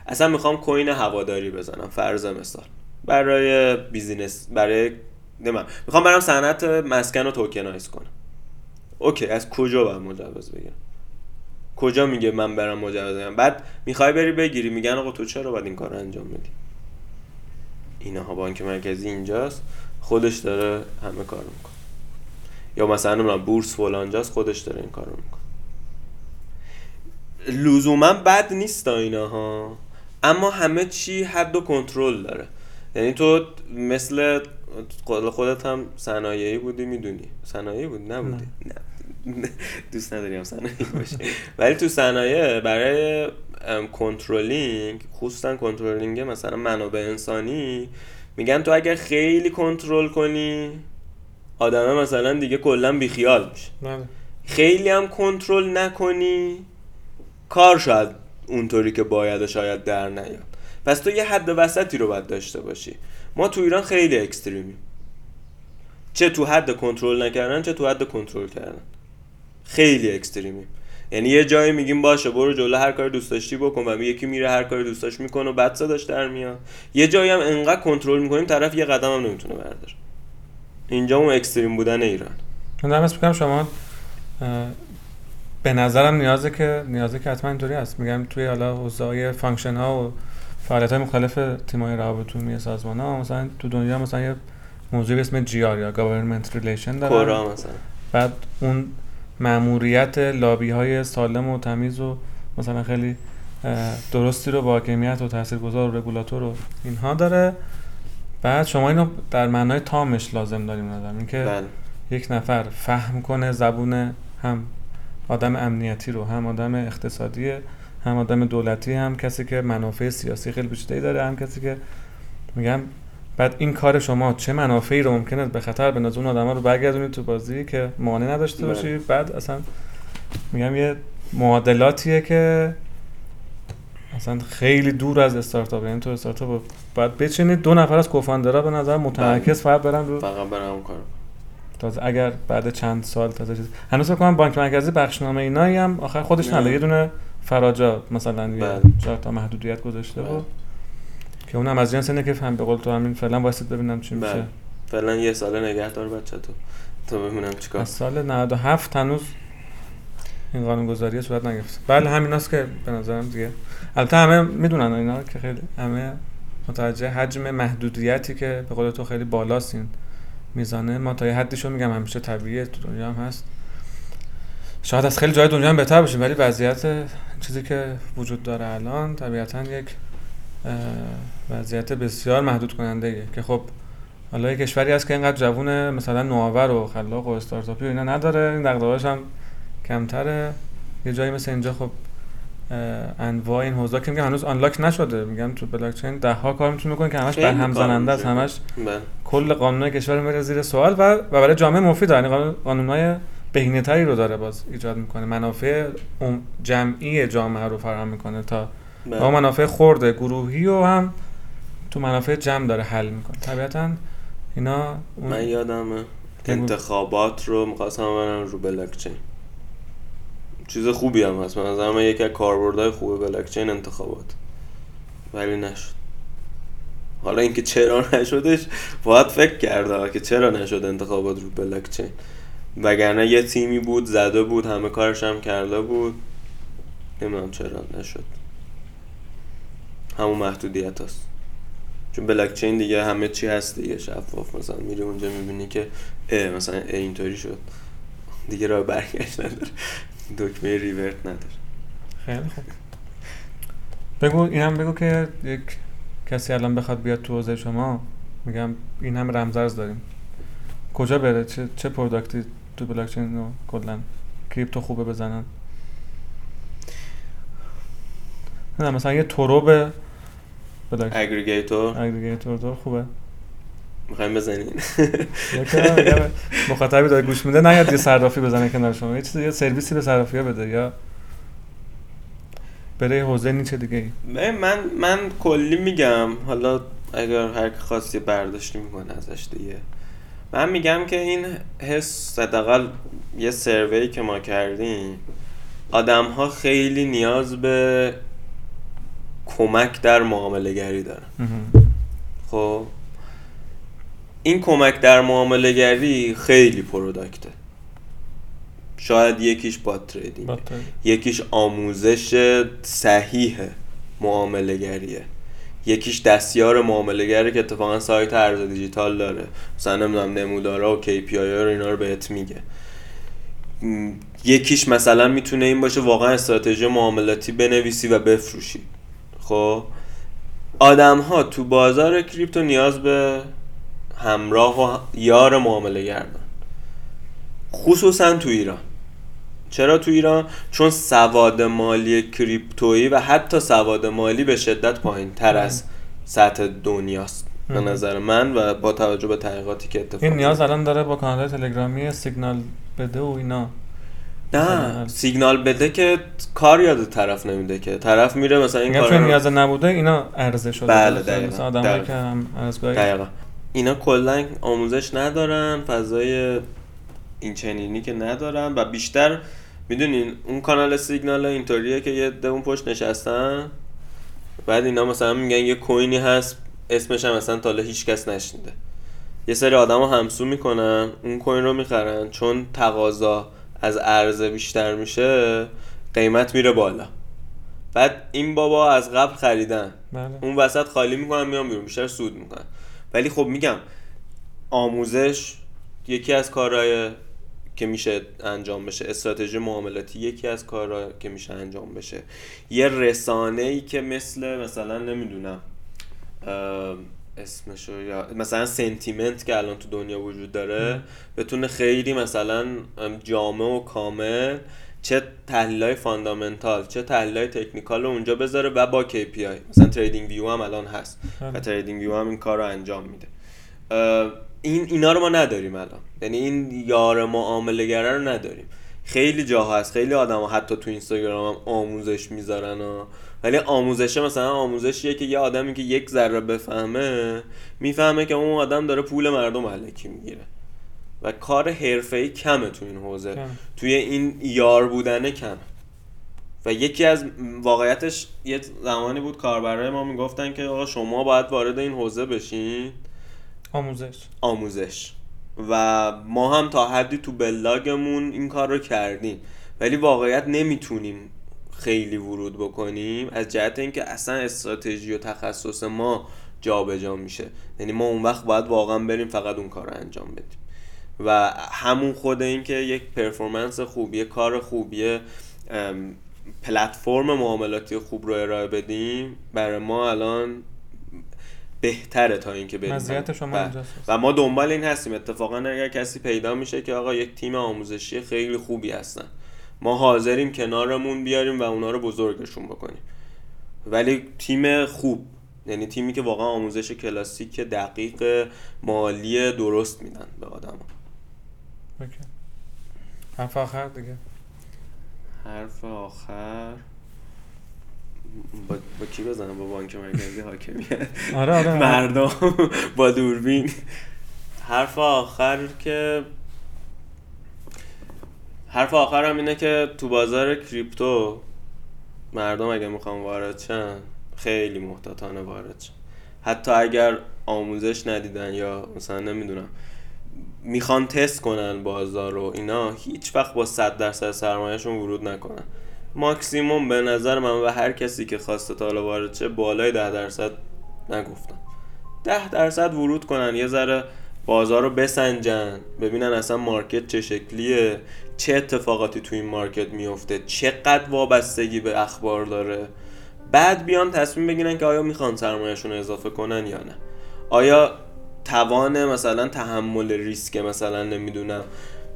اصلا می‌خوام coin هواداری بزنم فرض مثال. برای business برای نمیم. می‌خوام برم صنعت مسکن رو tokenize کنم. okay از کجا باید مجوز بگیرم؟ کجا میگه من برم مجوز بگیرم بعد می‌خوای بری بگیری. میگن آقا تو چرا باید این کار انجام بدی؟ اینها بانک مرکزی اینجاست خودش داره همه کار می‌کنه. یا مثلا بورس فلانجاست خودش داره این کار رو می‌کنه. لزوما بد نیست اینا ها اما همه چی حد و کنترل داره. یعنی تو مثل خودت هم صنایعی بودی می‌دونی. صنایعی بود؟ نبودی. نه. دوست نداریم صنایعی باشه. ولی تو صنایع برای کنترلینگ خصوصا کنترلینگ مثلا منابع انسانی میگن تو اگر خیلی کنترل کنی آدمه مثلا دیگه کلا بیخیال میشه. بله. خیلی هم کنترل نکنی کار شاید اونطوری که باید و شاید در نیاد. پس تو یه حد وسطی رو باید داشته باشی. ما تو ایران خیلی extreme یم چه تو حد کنترل نکردن چه تو حد کنترل کردن. خیلی extreme یم یعنی یه جایی میگیم باشه برو جلو هر کاری دوست داشتی بکن. و یکی میره هر کاری دوست داشت می‌کنه و بعد صداش در میاد. یه جایی هم انقدر کنترل می‌کنیم طرف یه قدم هم نمی‌تونه برداره. اینجا اون extreme بودن ایران. من دارم میگم شما به نظرم نیازه که نیازه که حتما اینطوری هست. میگم توی حالا حوزه function ها و فعالیت های مختلف تیم های روابط عمومی سازمان ها مثلا تو دنیا مثلا یه موضوع به اسم GR یا government relation دارن. مثلا. بعد اون ماموریت لابی های سالم و تمیز و مثلا خیلی درستی رو با حاکمیت و تاثیرگذار و رگولاتور و اینها داره بعد شما اینو در معنای تامش لازم داریم نظرم اینکه بله. یک نفر فهم کنه زبون هم آدم امنیتی رو هم آدم اقتصادی هم آدم دولتی هم کسی که منافع سیاسی خیلی بیشتری داره هم کسی که میگم بعد این کار شما چه منافعی رو ممکنه به خطر به اون آدما رو برگردونید تو بازی که مانع نداشته بله. باشی؟ بعد اصلا میگم یه معادلاتیه که اصلا خیلی دور از استارتاپ یعنی تو استارتاپ باید بچینید. دو نفر از کوفاندرا به نظر متمرکز فقط برن رو فقط برن اون کار تازه اگر بعد چند سال تازه چیز. هنوز فکر کنم بانک مرکزی بخشنامه اینایی هم آخر خودش نداره. یه دونه فراجا مثلا یه بله. تا محدودیت گذاشته بود. که اونم از جنس اینه که فهم به قول تو همین فعلا واسط ببینم چی میشه. بله. فعلا یه سال نگه دار بچه تو. تو ببینم چیکار از سال 97 هنوز این قانون گذاری صورت نگرفت بله همیناست که به نظرم دیگه. البته همه می‌دونن اینا که خیلی همه متوجه حجم محدودیتی که به قول تو خیلی بالاست این میزانه. ما تا یه حدیشو میگم همیشه طبیعیه تو دنیا هم هست. شاید از خیلی جای دنیا هم بهتر بشه ولی وضعیت چیزی که وجود داره الان طبیعتا یک وضعیت بسیار محدود کننده ایه. که خب حالا یک کشوری هست که اینقدر جوون مثلا نوآور و خلاق و استارتاپی و اینا نداره این دغدغه‌اش هم کمتره یه جایی مثل اینجا خب انواع این حوزه که میگم هنوز آنلاک نشده میگم تو بلاک چین ده ها کار می‌تونه کنه که همش بر هم زننده است همش بله. کل قانون کشور میره زیر سوال و و برای جامعه مفید یعنی قانونای بهینه‌تری رو داره باز ایجاد می‌کنه منافع جمعی جامعه رو فراهم می‌کنه تا بله. منافع خورده گروهی و هم تو منافع جمع داره حل می‌کنه. طبیعتا اینا اون من یادمه. انتخابات رو می‌خواستم برم رو بلاکچین چیز خوبی هم هست. من من یکی از کاربردهای خوب بلاکچین انتخابات. ولی نشد. حالا اینکه چرا نشدش باید فکر کرده که چرا نشد انتخابات رو بلاکچین وگرنه یه تیمی بود زده بود همه کارش هم کرده بود. نمی‌دونم چرا نشد. همون محدودیت هست چون بلاکچین دیگه همه چی هست دیگه شفاف مثلا میری اونجا می‌بینی که اه مثلا اه اینطوری شد. دیگه راه برگشت نداره. دکمه ریورت نداره. خیلی خوب. بگو اینم بگو که یک کسی الان بخواد بیاد تو حوزه شما میگم این هم رمزرز داریم. کجا بره؟ چه چه پروداکتی تو بلاکچین رو کلا کریپتو خوبه بزنن؟ نه مثلا یه تورو به اگریگیتور اگریگیتور تو خوبه. می‌خوایم بزنین مخاطبی داره گوش میده. نیاد یه صرافی بزنه کنار شما. یه چیزی یه سرویسی به صرافی ها بده یا بره یه حوزه نیچه دیگه ای. من من کلی میگم. حالا اگر هر کی خواست یه برداشتی می‌کنه ازش دیگه. من میگم که این حس حداقل یه سروی که ما کردیم آدم ها خیلی نیاز به کمک در معامله گری دارن خب؟ این کمک در معامله گری خیلی پروداکته. شاید یکیش بات تریدینگ. یکیش آموزش صحیح معامله گریه یکیش دستیار معامله گره که اتفاقا سایت ارز دیجیتال داره. مثلا نمی‌دونم نمودارا و KPI ها رو اینا رو بهت میگه. یکیش مثلا می‌تونه این باشه واقعا استراتژی معاملاتی بنویسی و بفروشی. خب آدم ها تو بازار کریپتو نیاز به همراه و یار معامله گردن خصوصا تو ایران چرا تو ایران چون سواد مالی کریپتویی و حتی سواد مالی به شدت پایین تر از سطح دنیاست به. نظر من و با توجه به تحقیقاتی که اتفاق این نیاز. الان داره با کانال تلگرامی سیگنال بده و اینا نه سیگنال بده که کار یاد طرف نمیده که. طرف میره مثلا این کار رو- نیاز نبوده اینا عرضه شده. بله، دقیقاً. مثلا آدمایی دقیقاً. که هم ارزگاهی دقیقا. اینا کلا آموزش ندارن فضای این چنینی که ندارن و بیشتر می‌دونین اون کانال سیگنال اینطوریه که یه اون پشت نشستن. بعد اینا مثلا میگن یه کوینی هست اسمش هم مثلا تا هیچ کس نشنیده. یه سری آدم همسو می‌کنن اون کوین رو می‌خرن چون تقاضا. از عرضه بیشتر میشه قیمت میره بالا. بعد این بابا از قبل خریدن. بله. اون وسط خالی می‌کنن میان بیرون بیشتر سود می‌کنن. ولی خب میگم آموزش یکی از کارهای که میشه انجام بشه استراتژی معاملاتی یکی از کارها که میشه انجام بشه. یه رسانه ای که مثل مثلا نمی‌دونم اسمشو یا مثلا Santiment که الان تو دنیا وجود داره بتونه خیلی مثلا ام، جامع و کامل چه تحلیل های fundamental چه تحلیل های technical رو اونجا بذاره و با KPI مثلا TradingView هم الان هست و بله. TradingView هم این کار رو انجام میده. این اینا رو ما نداریم الان. یعنی این یار معامله رو نداریم. خیلی جاها هست خیلی آدم ها حتی تو اینستاگرام هم آموزش می‌ذارن و ولی آموزشه مثلا آموزشیه که یه آدمی که یک ذره بفهمه می‌فهمه که اون آدم داره پول مردم علکی می‌گیره. و کار حرفه‌ای کمه تو این حوزه. کمه. توی این یار بودنه کمه و یکی از واقعیتش یه زمانی بود کاربرای ما می‌گفتن که آقا شما باید وارد این حوزه بشین. آموزش. آموزش. و ما هم تا حدی تو بلاگمون این کار رو کردیم. ولی واقعیت نمی‌تونیم خیلی ورود بکنیم از جهت اینکه اصلا استراتژی و تخصص ما جابجا میشه. یعنی ما اون وقت باید واقعا بریم فقط اون کار رو انجام بدیم. و همون خود این که یک پرفورمنس خوب یه کار خوب یه ام، پلتفرم معاملاتی خوب رو ارائه بدیم برای ما الان بهتره تا اینکه بریم. مزیت شما بله. اینجاست. و ما دنبال این هستیم. اتفاقا اگر کسی پیدا میشه که آقا یک تیم آموزشی خیلی خوبی هستن. ما حاضریم کنارمون بیاریم و اونا رو بزرگشون بکنیم. ولی تیم خوب یعنی تیمی که واقعا آموزش کلاسیک دقیق مالی درست میدن به آدم. اوکی. حرف آخر دیگه؟ حرف آخر؟ با, با کی بزنم؟ با بانک مرکزی حاکمیت؟ آره آره مردم با دوربین. حرف آخر که حرف آخرم اینه که تو بازار کریپتو مردم اگه می‌خوان وارد شن خیلی محتاطانه وارد شن. حتی اگر آموزش ندیدن یا مثلا نمی‌دونم می‌خوان تست کنن بازار رو اینا هیچ وقت با صد درصد سرمایهشون ورود نکنن. ماکسیموم به نظر من و هر کسی که خواسته تا حالا وارد شه بالای ده درصد نگفتم ده درصد ورود کنن یه ذره بازار رو بسنجن. ببینن اصلا مارکت چه شکلیه. چه اتفاقاتی تو این مارکت میفته. چقدر وابستگی به اخبار داره. بعد بیان تصمیم بگیرن که آیا می‌خوان سرمایهشون اضافه کنن یا نه. آیا توان مثلا تحمل ریسک مثلا نمی‌دونم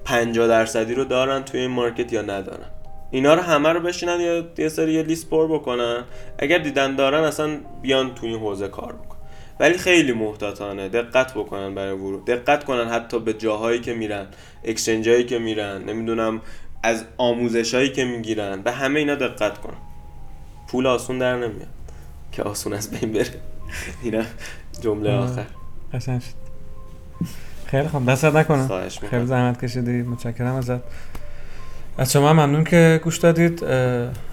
50 درصدی رو دارن توی این مارکت یا ندارن؟ اینا رو همه رو بشینن یا یه سری لیست پر بکنن. اگر دیدن دارن اصلا بیان توی این حوزه کار بکنن ولی خیلی محتاطانه. دقت بکنن برای ورود. دقت کنن حتی به جاهایی که میرن اکسچنج هایی که میرن نمی‌دونم از آموزش هایی که می‌گیرن. به همه اینا دقت کنن پول آسون در نمیاد. که آسون از بین بره. اینا جمله آخر. قشنگ شد. خیلی خوب. دست نکنم خیلی زحمت کشیدی. متشکرم ازت. از شما ممنون که گوش دادید.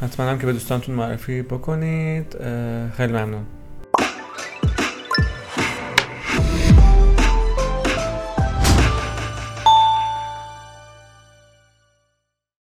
حتما هم که به دوستانتون معرفی بکنید. خیلی ممنون.